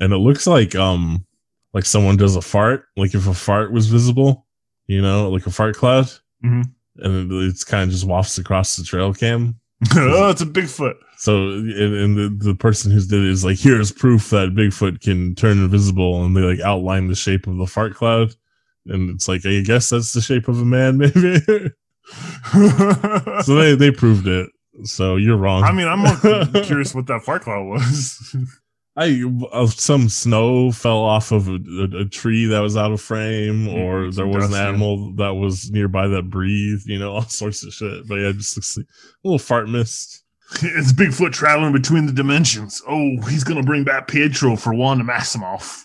[SPEAKER 3] and it looks like um like someone does a fart, like if a fart was visible, you know, like a fart cloud,
[SPEAKER 2] Mhm.
[SPEAKER 3] and it, it's kind of just wafts across the trail cam.
[SPEAKER 2] oh, it's a Bigfoot.
[SPEAKER 3] So, and, and the, the person who did it is like, here's proof that Bigfoot can turn invisible, and they like outline the shape of the fart cloud, and it's like, I guess that's the shape of a man, maybe. So they they proved it. So you're wrong.
[SPEAKER 2] I mean, I'm more curious what that fart cloud was.
[SPEAKER 3] I uh, some snow fell off of a, a, a tree that was out of frame, or
[SPEAKER 2] Mm,
[SPEAKER 3] there
[SPEAKER 2] some
[SPEAKER 3] was an
[SPEAKER 2] dust, yeah.
[SPEAKER 3] animal that was nearby that breathed. You know, all sorts of shit. But yeah, just looks like a little fart mist.
[SPEAKER 2] it's Bigfoot traveling between the dimensions. Oh, he's gonna bring back Pietro for Wanda Maximoff.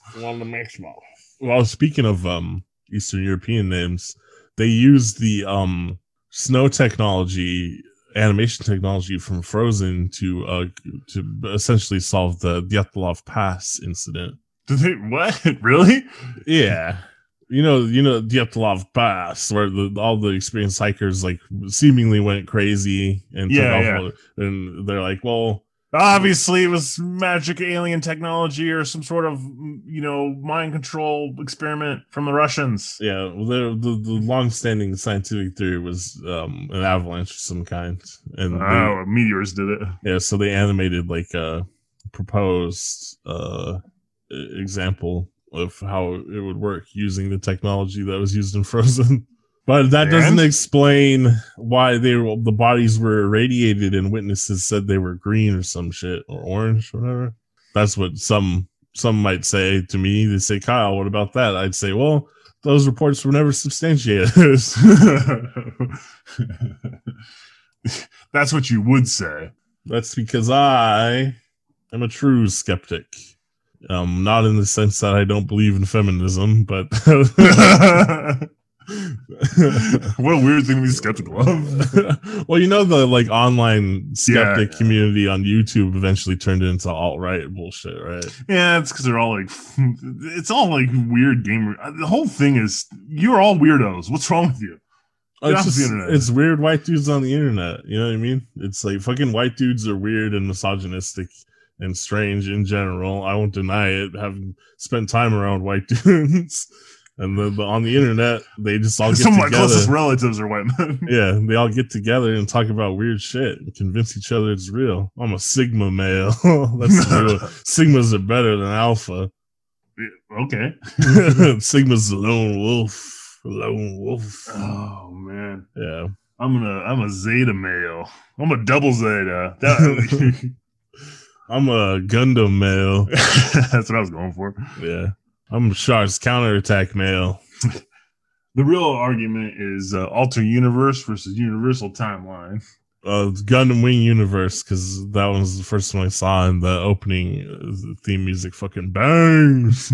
[SPEAKER 3] Well, speaking of um Eastern European names, they use the um snow technology, animation technology from Frozen to uh to essentially solve the Dyatlov Pass incident.
[SPEAKER 2] Did they what? Really?
[SPEAKER 3] Yeah. You know, you know Dyatlov Pass, where the, all the experienced hikers like seemingly went crazy and took
[SPEAKER 2] Yeah,
[SPEAKER 3] off,
[SPEAKER 2] yeah.
[SPEAKER 3] and they're like, "Well,
[SPEAKER 2] Obviously, it was magic alien technology or some sort of you know mind control experiment from the Russians.
[SPEAKER 3] Yeah, well, the, the the long-standing scientific theory was um, an avalanche of some kind, and they-
[SPEAKER 2] Oh, meteors did it.
[SPEAKER 3] yeah, so they animated like a proposed uh, example of how it would work using the technology that was used in Frozen. But that doesn't explain why they were, the bodies were irradiated and witnesses said they were green or some shit or orange or whatever. That's what some some might say to me. They say, Kyle, what about that? I'd say, well, those reports were never substantiated.
[SPEAKER 2] That's what you would say.
[SPEAKER 3] That's because I am a true skeptic. Um, not in the sense that I don't believe in feminism, but
[SPEAKER 2] what a weird thing to be skeptical of.
[SPEAKER 3] well, you know the like online skeptic
[SPEAKER 2] Yeah.
[SPEAKER 3] community on YouTube eventually turned into alt right bullshit, right?
[SPEAKER 2] Yeah, it's because they're all like, it's all like weird gamer. Uh, the whole thing is, you're all weirdos. What's wrong with you? Uh, Get
[SPEAKER 3] it's just
[SPEAKER 2] internet.
[SPEAKER 3] it's weird white dudes on the internet. You know what I mean? It's like fucking white dudes are weird and misogynistic and strange in general. I won't deny it. Having spent time around white dudes, and the, the- on the internet, they just all get together.
[SPEAKER 2] Some of my closest relatives are white men.
[SPEAKER 3] yeah, they all get together and talk about weird shit and convince each other it's real. I'm a Sigma male. That's real- Sigmas are better than Alpha.
[SPEAKER 2] okay.
[SPEAKER 3] Sigma's the lone wolf. Lone wolf.
[SPEAKER 2] Oh man.
[SPEAKER 3] Yeah.
[SPEAKER 2] I'm gonna I'm a Zeta male. I'm a double Zeta. That-
[SPEAKER 3] I'm a Gundam male.
[SPEAKER 2] that's what I was going for.
[SPEAKER 3] Yeah. I'm Char's counterattack male.
[SPEAKER 2] The real argument is uh, alter universe versus universal timeline.
[SPEAKER 3] Uh, Gundam Wing Universe, because that was the first one I saw, and the opening uh, theme music fucking bangs.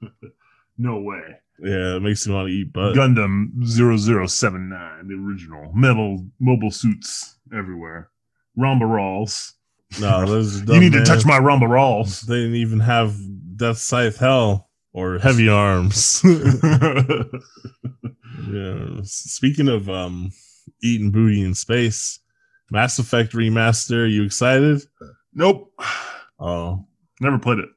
[SPEAKER 2] No way.
[SPEAKER 3] yeah, it makes me want to eat butt.
[SPEAKER 2] Gundam 0079, the original. Metal mobile suits everywhere. Rombarals.
[SPEAKER 3] no, those
[SPEAKER 2] you need to touch my Rombarals.
[SPEAKER 3] They didn't even have Death Scythe Hell or Heavy Arms. yeah. Speaking of um eating booty in space, Mass Effect remaster, you excited?
[SPEAKER 2] nope.
[SPEAKER 3] Oh,
[SPEAKER 2] Never played it.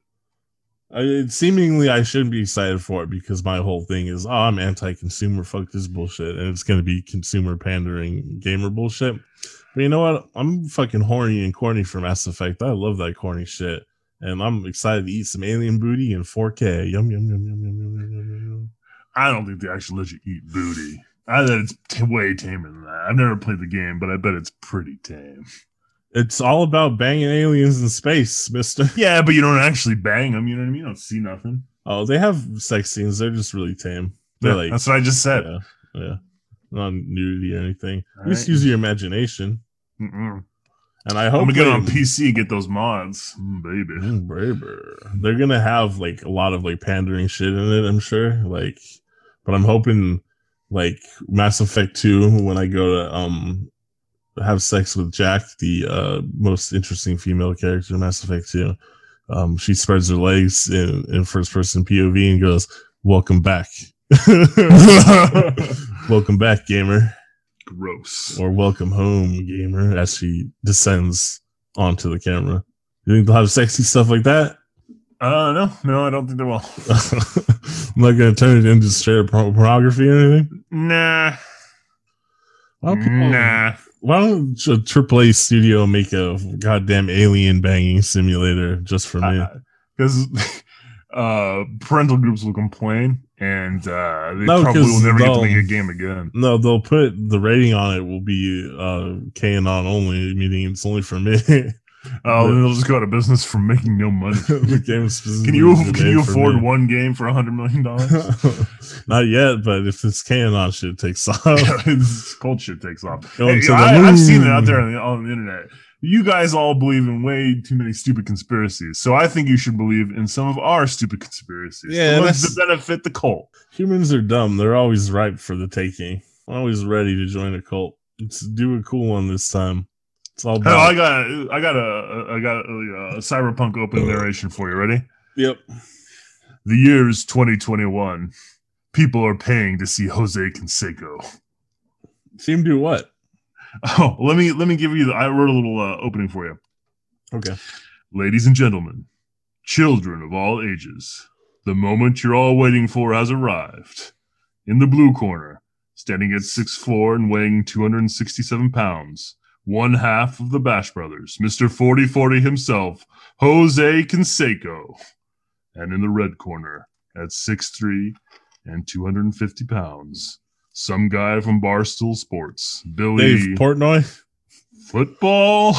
[SPEAKER 3] I, seemingly I shouldn't be excited for it because my whole thing is, oh, I'm anti-consumer. Fuck this bullshit, and it's gonna be consumer pandering gamer bullshit. But you know what? I'm fucking horny and corny for Mass Effect. I love that corny shit, and I'm excited to eat some alien booty in 4K. Yum yum yum yum yum yum yum yum. yum.
[SPEAKER 2] I don't think they actually let you eat booty. I bet it's t- way tamer than that. I've never played the game, but I bet it's pretty tame.
[SPEAKER 3] It's all about banging aliens in space, Mister.
[SPEAKER 2] Yeah, but you don't actually bang them. You know what I mean? You don't see nothing.
[SPEAKER 3] Oh, they have sex scenes. They're just really tame. They're
[SPEAKER 2] Yeah,
[SPEAKER 3] like,
[SPEAKER 2] that's what I just said.
[SPEAKER 3] yeah, yeah, not nudity or anything.
[SPEAKER 2] All
[SPEAKER 3] Just
[SPEAKER 2] right.
[SPEAKER 3] use your imagination.
[SPEAKER 2] Mm-mm.
[SPEAKER 3] And I hope
[SPEAKER 2] I'm gonna get on PC and get those mods, Mm, baby.
[SPEAKER 3] Mm, baby. They're gonna have like a lot of like pandering shit in it, I'm sure. Like, but I'm hoping like Mass Effect 2 when I go to um have sex with Jack, the uh most interesting female character in Mass Effect 2. Um she spreads her legs in, in first person POV and goes, Welcome back. welcome back, gamer.
[SPEAKER 2] Gross.
[SPEAKER 3] Or welcome home, gamer, as she descends onto the camera. You think they'll have sexy stuff like that?
[SPEAKER 2] Uh, no, no, I don't think they will.
[SPEAKER 3] I'm not gonna turn it into straight pornography or anything.
[SPEAKER 2] Nah,
[SPEAKER 3] Why people,
[SPEAKER 2] nah.
[SPEAKER 3] why don't a AAA studio make a goddamn alien banging simulator just for me?
[SPEAKER 2] Because uh, parental groups will complain, and uh, they
[SPEAKER 3] No,
[SPEAKER 2] probably will never get to make a game again.
[SPEAKER 3] no, they'll put the rating on it will be uh canon only, meaning it's only for me.
[SPEAKER 2] Oh, then they'll just go out of business from making no money.
[SPEAKER 3] the game's
[SPEAKER 2] Can you can you afford one game for a hundred million dollars?
[SPEAKER 3] Not yet, but if this canon shit takes off,
[SPEAKER 2] this cult shit takes off. Hey, I, have seen it out there on the, on the internet. You guys all believe in way too many stupid conspiracies, so I think you should believe in some of our stupid conspiracies.
[SPEAKER 3] Yeah,
[SPEAKER 2] the ones that benefit the cult.
[SPEAKER 3] humans are dumb. They're always ripe for the taking. Always ready to join a cult. Let's do a cool one this time. It's all
[SPEAKER 2] Oh, I got I got a I got a, a cyberpunk open uh, narration for you. Ready?
[SPEAKER 3] yep.
[SPEAKER 2] The year is 2021. People are paying to see Jose Canseco.
[SPEAKER 3] Seem do what?
[SPEAKER 2] Oh, let me let me give you the. I wrote a little uh, opening for you.
[SPEAKER 3] Okay.
[SPEAKER 2] Ladies and gentlemen, children of all ages, the moment you're all waiting for has arrived. In the blue corner, standing at six 6'4 and weighing 267 pounds, one half of the Bash Brothers, Mr. 4040 himself, Jose Canseco. And in the red corner, at 6'3 and 250 pounds, some guy from Barstool Sports, Billy
[SPEAKER 3] Dave Portnoy.
[SPEAKER 2] Football.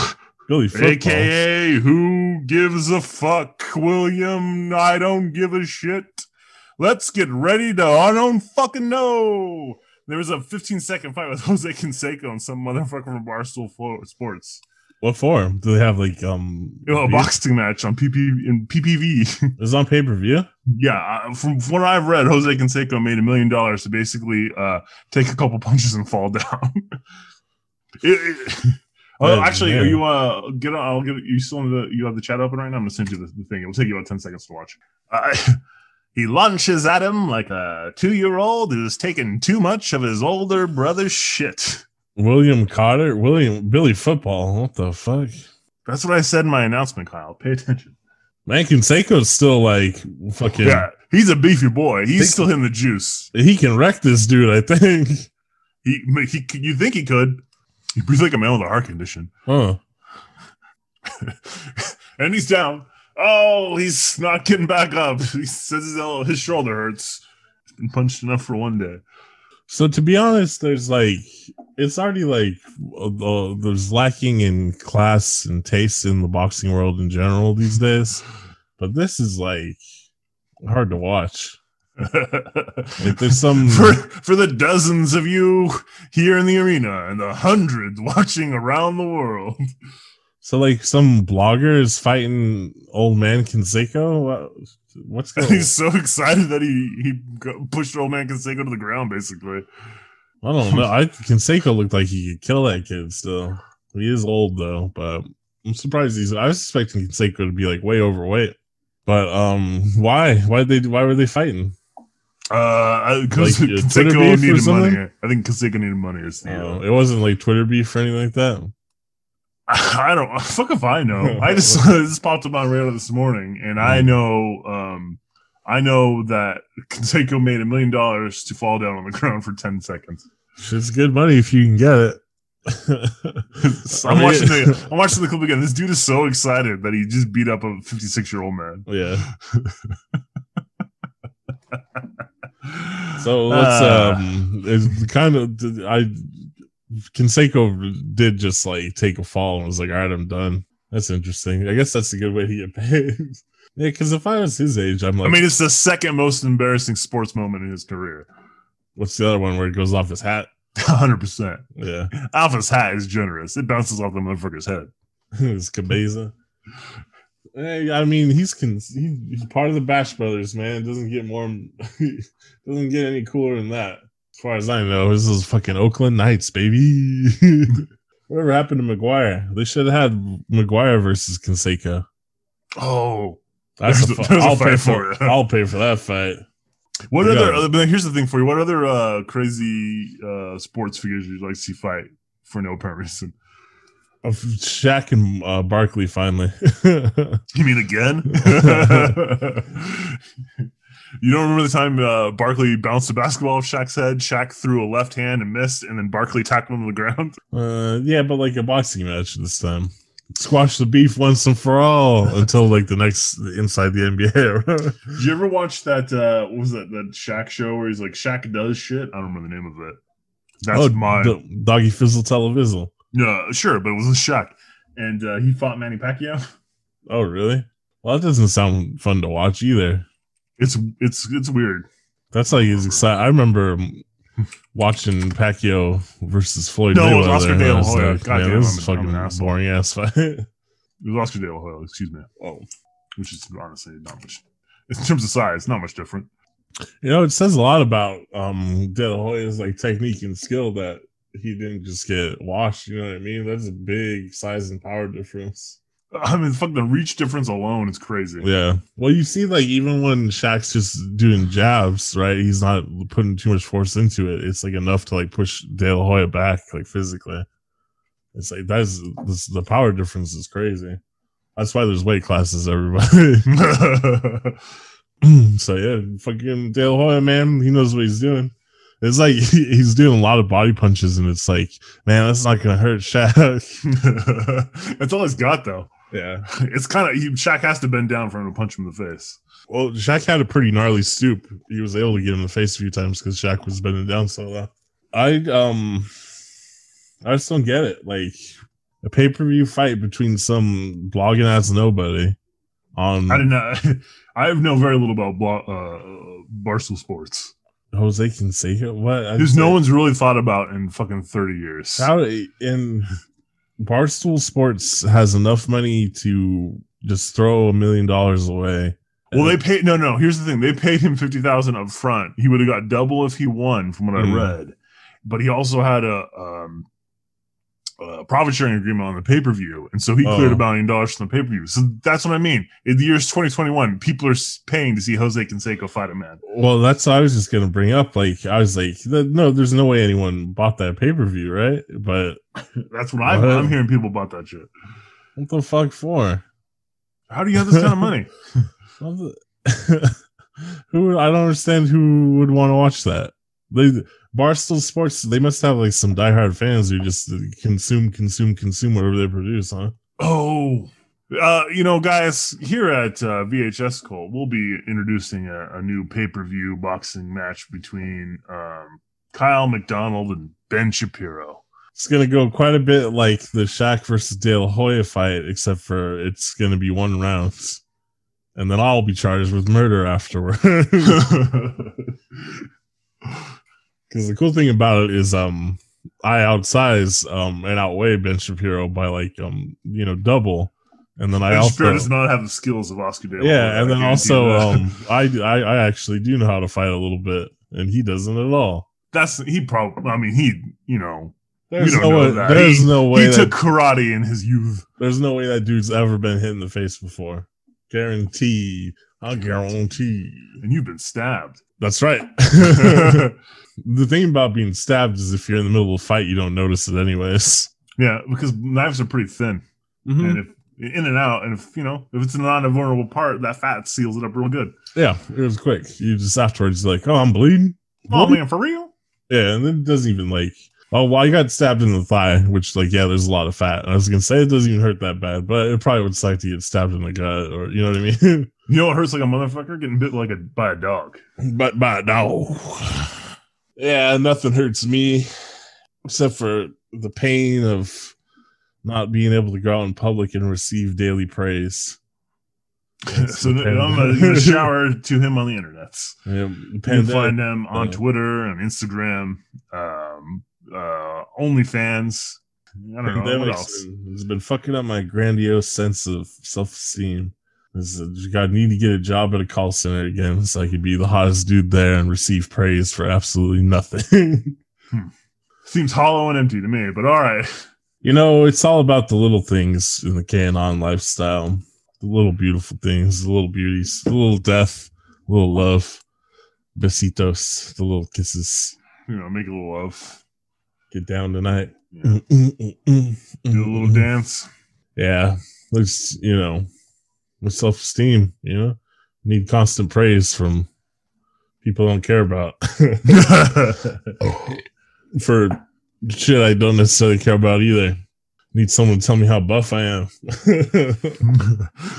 [SPEAKER 3] Billy Football.
[SPEAKER 2] AKA who gives a fuck, William? I don't give a shit. Let's get ready to I don't fucking know. There was a 15 second fight with Jose Canseco and some motherfucker from Barstool Sports.
[SPEAKER 3] What for? Do they have like um?
[SPEAKER 2] You know, a boxing match on PP in PPV.
[SPEAKER 3] It's on pay per view.
[SPEAKER 2] yeah, uh, from what I've read, Jose Canseco made a million dollars to basically uh, take a couple punches and fall down. It- it- oh, actually,
[SPEAKER 3] yeah.
[SPEAKER 2] you uh get on? I'll get you still in the you have the chat open right now. I'm gonna send you the, the thing. It'll take you about ten seconds to watch. Uh, He lunches at him like a two year old who's taking too much of his older brother's shit.
[SPEAKER 3] William Cotter, William Billy Football. What the fuck?
[SPEAKER 2] That's what I said in my announcement, Kyle. Pay attention.
[SPEAKER 3] Man, Canseco's still like fucking.
[SPEAKER 2] Yeah, he's a beefy boy. He's still in the juice.
[SPEAKER 3] He can wreck this dude. I think.
[SPEAKER 2] He, he, you think he could? He breathes like a man with a heart condition.
[SPEAKER 3] Huh.
[SPEAKER 2] and he's down. Oh, he's not getting back up. He says his, his shoulder hurts. He's been punched enough for one day.
[SPEAKER 3] So to be honest, there's like it's already like uh, there's lacking in class and taste in the boxing world in general these days. But this is like hard to watch. Like there's some
[SPEAKER 2] for, for the dozens of you here in the arena and the hundreds watching around the world.
[SPEAKER 3] so like some blogger is fighting old man Canseco. What, what's going?
[SPEAKER 2] He's so excited that he he pushed old man Canseco to the ground, basically.
[SPEAKER 3] I don't know. I Canseco looked like he could kill that kid still. He is old though, but I'm surprised he's. I was expecting Canseco to be like way overweight. But um, why? Why did they? Why were they fighting?
[SPEAKER 2] Uh, because
[SPEAKER 3] Like, uh, Canseco
[SPEAKER 2] needed money. I think Canseco needed money. Or something.
[SPEAKER 3] Uh, it wasn't like Twitter beef or anything like that.
[SPEAKER 2] I don't fuck if I know. I just this popped up on radar this morning, and I
[SPEAKER 3] Hmm.
[SPEAKER 2] know um I know that Canseco made a million dollars to fall down on the ground for ten seconds.
[SPEAKER 3] It's good money if you can get it.
[SPEAKER 2] I'm watching the I'm watching the clip again. This dude is so excited that he just beat up a 56 year old man.
[SPEAKER 3] yeah. So let's
[SPEAKER 2] Uh,
[SPEAKER 3] um, it's kind of I Canseco did just like take a fall and was like, all right, I'm done. That's interesting. I guess that's a good way to get paid. yeah, because if I was his age, I'm like,
[SPEAKER 2] I mean, it's the second most embarrassing sports moment in his career.
[SPEAKER 3] what's the other one where it goes off his hat?
[SPEAKER 2] 100. percent
[SPEAKER 3] Yeah,
[SPEAKER 2] Alpha's hat is generous. It bounces off the motherfucker's head.
[SPEAKER 3] it's Cabeza. Hey, I mean, he's con- he's part of the Bash Brothers, man. It doesn't get more, doesn't get any cooler than that. As far as I know, this is fucking Oakland Knights, baby. Whatever happened to McGwire? They should have had McGwire versus Canseco.
[SPEAKER 2] Oh,
[SPEAKER 3] That's
[SPEAKER 2] There's a-
[SPEAKER 3] fu-
[SPEAKER 2] there's a
[SPEAKER 3] I'll pay for.
[SPEAKER 2] for.
[SPEAKER 3] I'll pay for that fight.
[SPEAKER 2] what other? But here's the thing for you. What other uh, crazy uh, sports figures would you like to see fight for no apparent reason?
[SPEAKER 3] Of Shaq and uh, Barkley finally.
[SPEAKER 2] You mean again? you don't remember the time uh, Barkley bounced a basketball off Shaq's head? Shaq threw a left hand and missed, and then Barkley tackled him to the ground.
[SPEAKER 3] uh, yeah, but like a boxing match this time. Squash the beef once and for all until like the next inside the NBA.
[SPEAKER 2] Did you ever watch that? Uh, what was that? That Shaq show where he's like Shaq does shit. I don't remember the name of it. That's
[SPEAKER 3] oh. Do- Doggy Fizzle Televizzle.
[SPEAKER 2] no, sure, but it was a Shaq, and uh, he fought Manny Pacquiao.
[SPEAKER 3] Oh, really? Well, that doesn't sound fun to watch either.
[SPEAKER 2] It's it's it's weird.
[SPEAKER 3] That's like his exciting. I remember watching Pacquiao versus Floyd
[SPEAKER 2] No, it was Oscar De La Hoya.
[SPEAKER 3] like,
[SPEAKER 2] Goddamn,
[SPEAKER 3] man, this
[SPEAKER 2] I'm
[SPEAKER 3] is fucking
[SPEAKER 2] an
[SPEAKER 3] boring ass fight.
[SPEAKER 2] It was Oscar De La Hoya, excuse me.
[SPEAKER 3] oh.
[SPEAKER 2] Which is honestly not much. In terms of size, not much different.
[SPEAKER 3] You know, it says a lot about um De La Hoya's like technique and skill that he didn't just get washed. You know what I mean? That's a big size and power difference.
[SPEAKER 2] I mean, fuck the reach difference alone is crazy.
[SPEAKER 3] Yeah. Well, you see, like even when Shaq's just doing jabs, right? He's not putting too much force into it. It's like enough to like push De La Hoya back, like physically. It's like that's this, the power difference is crazy. That's why there's weight classes, everybody. so yeah, fucking De La Hoya, man, he knows what he's doing. It's like he's doing a lot of body punches, and it's like, man, that's not gonna hurt Shaq.
[SPEAKER 2] That's all he's got, though.
[SPEAKER 3] Yeah.
[SPEAKER 2] It's kind of Shaq has to bend down for him to punch him in the face.
[SPEAKER 3] Well, Shaq had a pretty gnarly stoop. He was able to get him in the face a few times because Shaq was bending down so low. I um, I just don't get it. Like a pay per view fight between some blogging ass nobody on
[SPEAKER 2] I did not. know. I know very little about blo- uh, Barstool Sports.
[SPEAKER 3] Jose Canseco. What?
[SPEAKER 2] There's no one's really thought about in fucking 30 years.
[SPEAKER 3] How in Barstool Sports has enough money to just throw a million dollars away.
[SPEAKER 2] Well, they paid. No, no. Here's the thing: they paid him fifty thousand up front. He would have got double if he won, from what
[SPEAKER 3] Hmm.
[SPEAKER 2] I read. But he also had a um, uh, profit sharing agreement on the pay per view, and so he cleared
[SPEAKER 3] Oh.
[SPEAKER 2] a million dollars from the pay per view. So that's what I mean. In the year's 2021, people are paying to see Jose Canseco fight a man.
[SPEAKER 3] Well, that's what I was just gonna bring up. Like, I was like, no, there's no way anyone bought that pay per view, right? But
[SPEAKER 2] That's what, I,
[SPEAKER 3] What?
[SPEAKER 2] I'm hearing people bought that shit.
[SPEAKER 3] what the fuck for?
[SPEAKER 2] How do you have this kind of money?
[SPEAKER 3] Who I don't understand who would want to watch that. They Barstool Sports, they must have like some diehard fans who just consume, consume, consume whatever they produce, huh?
[SPEAKER 2] Oh, uh, you know, guys, here at uh, VHS Cult, we'll be introducing a, a new pay per view boxing match between um, Kyle McDonald and Ben Shapiro.
[SPEAKER 3] It's gonna go quite a bit like the Shaq versus De La Hoya fight, except for it's gonna be one round, and then I'll be charged with murder afterward. Because the cool thing about it is, um, I outsize um and outweigh Ben Shapiro by like um you know double, and then I
[SPEAKER 2] ben
[SPEAKER 3] also
[SPEAKER 2] Shapiro does not have the skills of Oscar De La
[SPEAKER 3] yeah, and
[SPEAKER 2] I
[SPEAKER 3] then also um I, I I actually do know how to fight a little bit, and he doesn't at all.
[SPEAKER 2] that's he probably. I mean, he, you know,
[SPEAKER 3] There's no way.
[SPEAKER 2] that.
[SPEAKER 3] There's
[SPEAKER 2] He-
[SPEAKER 3] no way
[SPEAKER 2] he
[SPEAKER 3] that
[SPEAKER 2] took karate in his youth.
[SPEAKER 3] There's no way that dude's ever been hit in the face before. Guarantee. I guarantee.
[SPEAKER 2] And you've been stabbed.
[SPEAKER 3] That's right. the thing about being stabbed is if you're in the middle of a fight, you don't notice it anyways.
[SPEAKER 2] yeah, because knives are pretty thin.
[SPEAKER 3] Mm-hmm.
[SPEAKER 2] and if in and out, and if you know if it's not a non-vulnerable part, that fat seals it up real good.
[SPEAKER 3] Yeah, it was quick. You just afterwards like, oh, I'm bleeding.
[SPEAKER 2] Oh man, for real?
[SPEAKER 3] Yeah, and then it doesn't even like. Oh, well, I got stabbed in the thigh, which like yeah, there's a lot of fat. I was gonna say it doesn't even hurt that bad, but it probably would suck to get stabbed in the gut, or you know what I mean.
[SPEAKER 2] You know what hurts like a motherfucker getting bit like a by a dog.
[SPEAKER 3] but by a dog. Yeah, nothing hurts me except for the pain of not being able to go out in public and receive daily praise.
[SPEAKER 2] so I'm gonna, shower to him on the internet.
[SPEAKER 3] Yeah,
[SPEAKER 2] You can find him on
[SPEAKER 3] uh,
[SPEAKER 2] Twitter and Instagram, um, uh, OnlyFans. I don't know what else.
[SPEAKER 3] It's been fucking up my grandiose sense of self esteem. I need to get a job at a call center again so I could be the hottest dude there and receive praise for absolutely nothing. Hmm.
[SPEAKER 2] Seems hollow and empty to me, but all right.
[SPEAKER 3] You know, it's all about the little things in the canon lifestyle. The little beautiful things, the little beauties, the little death, the little love, besitos, the little kisses.
[SPEAKER 2] You know, make a little love,
[SPEAKER 3] Get down tonight.
[SPEAKER 2] Yeah. Do a little dance.
[SPEAKER 3] Yeah. There's, you know, with self esteem, you know, need constant praise from people I don't care about for shit I don't necessarily care about either. Need someone to tell me how buff I am.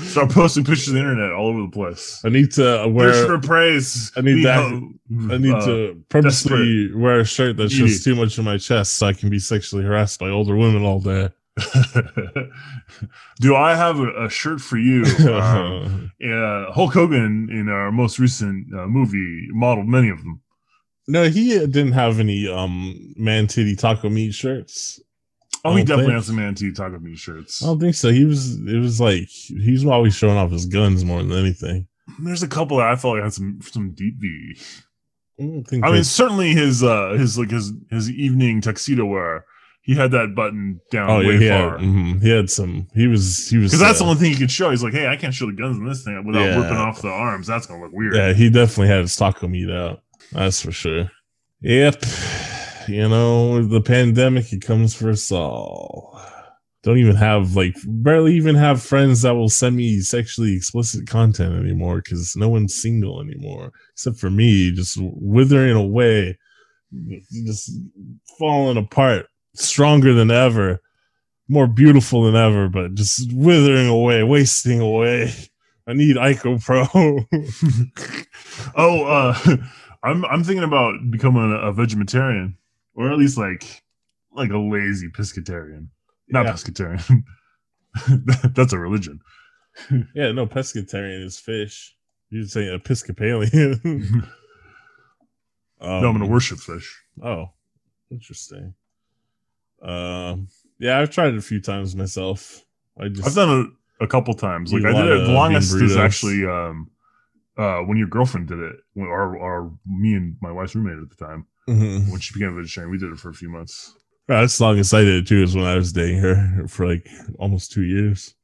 [SPEAKER 2] Start posting pictures on the internet all over the place.
[SPEAKER 3] I need to wear.
[SPEAKER 2] for praise.
[SPEAKER 3] I need that-
[SPEAKER 2] ho-
[SPEAKER 3] I need
[SPEAKER 2] uh,
[SPEAKER 3] to purposely wear a shirt that shows too much of my chest so I can be sexually harassed by older women all day.
[SPEAKER 2] Do I have a, a shirt for you? Um, uh, Hulk Hogan in our most recent uh, movie modeled many of them.
[SPEAKER 3] no, he didn't have any um man titty taco meat shirts.
[SPEAKER 2] Oh, he definitely
[SPEAKER 3] think-
[SPEAKER 2] has some man titty taco meat shirts.
[SPEAKER 3] I don't think so. He was. It was like he's always showing off his guns more than anything.
[SPEAKER 2] There's a couple that I felt like had some some deep V.
[SPEAKER 3] I don't think.
[SPEAKER 2] I mean, certainly his uh his like his his evening tuxedo wear. He had that button down
[SPEAKER 3] oh yeah,
[SPEAKER 2] way
[SPEAKER 3] had,
[SPEAKER 2] far.
[SPEAKER 3] mhm, he had some. He was. He was.
[SPEAKER 2] Because that's
[SPEAKER 3] uh,
[SPEAKER 2] the only thing he could show. He's like, hey, I can't show the guns in this thing without
[SPEAKER 3] Yeah.
[SPEAKER 2] ripping off the arms. That's gonna look weird.
[SPEAKER 3] Yeah, he definitely had his taco meat out. That's for sure. Yep. You know, the pandemic, it comes for us all. Don't even have, like, barely even have friends that will send me sexually explicit content anymore because no one's single anymore. Except for me, just withering away, just falling apart, stronger than ever, more beautiful than ever, but just withering away, wasting away. I need Ico Pro.
[SPEAKER 2] oh, uh, I'm I'm thinking about becoming a, a vegetarian, or at least like like a lazy pescatarian. Not
[SPEAKER 3] Yeah.
[SPEAKER 2] pescatarian. That's a religion.
[SPEAKER 3] Yeah, no, pescatarian is fish. You'd say Episcopalian. um,
[SPEAKER 2] no, I'm gonna worship fish.
[SPEAKER 3] Oh, interesting. Um, yeah, I've tried it a few times myself. I just
[SPEAKER 2] I've done it a couple times. Like I did it. The longest is actually um, uh, when your girlfriend did it, when- or or me and my wife's roommate at the time
[SPEAKER 3] Mhm.
[SPEAKER 2] when she became a vegetarian. We did it for a few months.
[SPEAKER 3] That's the longest I did it too. Is when I was dating her for like almost two years.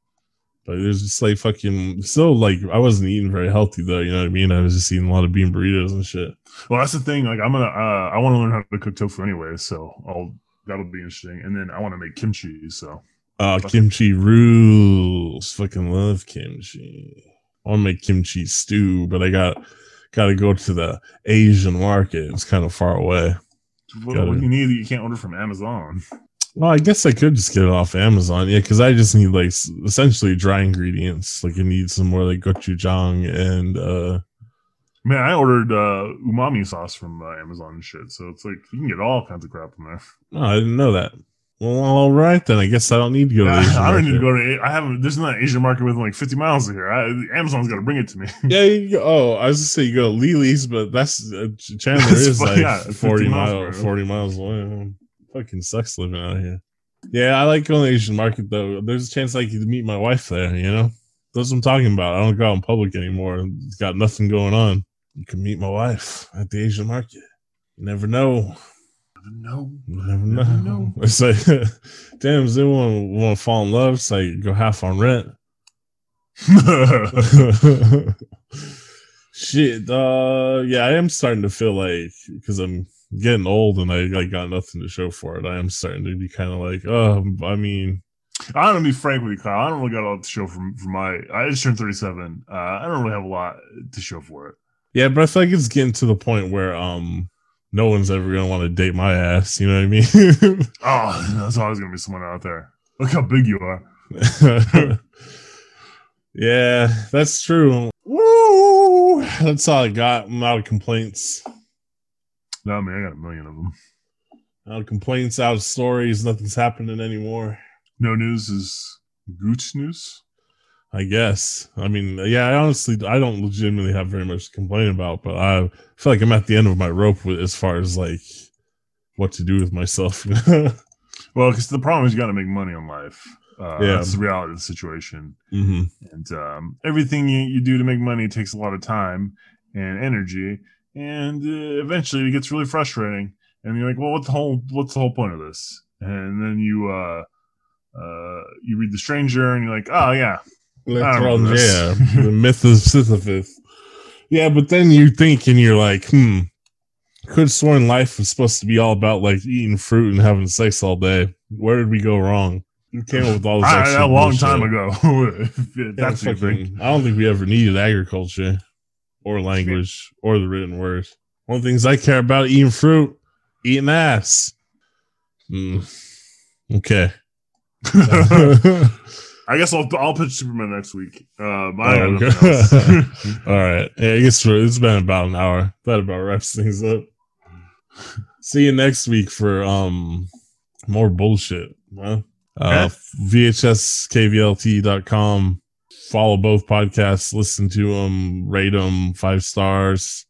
[SPEAKER 3] But it was just like fucking still like I wasn't eating very healthy though. You know what I mean? I was just eating a lot of bean burritos and shit.
[SPEAKER 2] Well, that's the thing. Like, I'm gonna, uh, I want to learn how to cook tofu anyway, so I'll that'll be interesting. And then I want to make kimchi. So
[SPEAKER 3] Uh, kimchi rules. Fucking love kimchi. I want to make kimchi stew, but I got got to go to the Asian market. It's kind of far away.
[SPEAKER 2] what,
[SPEAKER 3] Got
[SPEAKER 2] what do you need that you can't order from Amazon?
[SPEAKER 3] Well, I guess I could just get it off Amazon. Yeah, because I just need like essentially dry ingredients. Like I need some more like gochujang and uh
[SPEAKER 2] Man, I ordered uh, umami sauce from uh, Amazon and shit. So it's like you can get all kinds of crap from there.
[SPEAKER 3] no, I didn't know that. Well, all right then. I guess I don't need to go to Asian
[SPEAKER 2] I don't need to go to. I haven't. There's not an Asian market within like 50 miles of here. I, Amazon's got to bring it to me.
[SPEAKER 3] Yeah, you go, oh, I was gonna say you go to Lily's, but that's uh, Ch- Chandler
[SPEAKER 2] That's
[SPEAKER 3] is like
[SPEAKER 2] yeah,
[SPEAKER 3] forty
[SPEAKER 2] miles
[SPEAKER 3] miles,
[SPEAKER 2] away.
[SPEAKER 3] forty miles away. Fucking sucks living out here. Yeah, I like going to the Asian market though. There's a chance I could meet my wife there. You know, that's what I'm talking about. I don't go out in public anymore. It's got nothing going on. You can meet my wife at the Asian market. You never know.
[SPEAKER 2] no.
[SPEAKER 3] You never know.
[SPEAKER 2] Never know.
[SPEAKER 3] It's like, damn, does anyone want to fall in love? It's like go half on rent. Shit, uh, yeah, I am starting to feel like because I'm getting old and I, I got nothing to show for it. I am starting to be kind of like, oh, I mean,
[SPEAKER 2] I'm gonna be frank with you, Kyle. I don't really got a lot to show from from my. I just turned 37. Uh, I don't really have a lot to show for it.
[SPEAKER 3] Yeah, but I feel like it's getting to the point where um, no one's ever gonna want to date my ass. You know what I mean?
[SPEAKER 2] Oh, there's always gonna be someone out there. Look how big you are.
[SPEAKER 3] yeah, that's true. Woo! That's all I got. I'm out of complaints.
[SPEAKER 2] No, man, I got a million of them.
[SPEAKER 3] Out of complaints, out of stories. Nothing's happening anymore.
[SPEAKER 2] No news is good news.
[SPEAKER 3] I guess. I mean, yeah, I honestly, I don't legitimately have very much to complain about, but I feel like I'm at the end of my rope with, as far as like what to do with myself.
[SPEAKER 2] Well, because the problem is you got to make money in life. Uh,
[SPEAKER 3] Yeah.
[SPEAKER 2] That's the reality of the situation.
[SPEAKER 3] hmm
[SPEAKER 2] And um, everything you, you do to make money takes a lot of time and energy. And uh, eventually it gets really frustrating. And you're like, well, what's the whole, what's the whole point of this? And then you, uh, uh, you read The Stranger and you're like, oh, yeah,
[SPEAKER 3] Yeah, the myth of Sisyphus. Yeah, but then you think and you're like, hmm, could have sworn life was supposed to be all about like eating fruit and having sex all day. Where did we go wrong? Who came up with all this?
[SPEAKER 2] I, a long
[SPEAKER 3] bullshit?
[SPEAKER 2] time ago.
[SPEAKER 3] Yeah,
[SPEAKER 2] That's you think.
[SPEAKER 3] fucking- I don't think we ever needed agriculture or language or the written word. One of the things I care about eating fruit, eating ass. Hmm. Okay.
[SPEAKER 2] I guess I'll I'll pitch Superman next week. Um,
[SPEAKER 3] Oh, okay. All right. Yeah, I guess it's been about an hour. That about wraps things up. See you next week for um more bullshit. Huh? Uh, VHSKVLT.com. Follow both podcasts, listen to them, rate them five stars,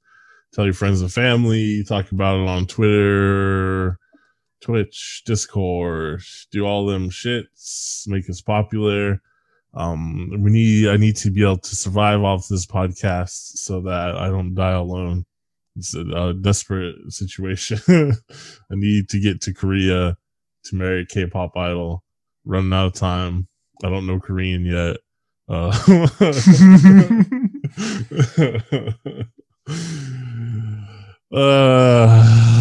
[SPEAKER 3] tell your friends and family, talk about it on Twitter, Twitch, Discord, do all them shits, make us popular. Um we need i need to be able to survive off this podcast so that i don't die alone. It's a, a desperate situation. I need to get to korea to marry a k-pop idol. Running out of time. I don't know korean yet. Uh uh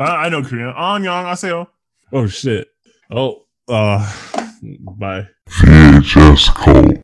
[SPEAKER 2] I, I know Korean. Annyeong, aseyo.
[SPEAKER 3] oh Oh shit oh uh bye
[SPEAKER 4] VHS cult.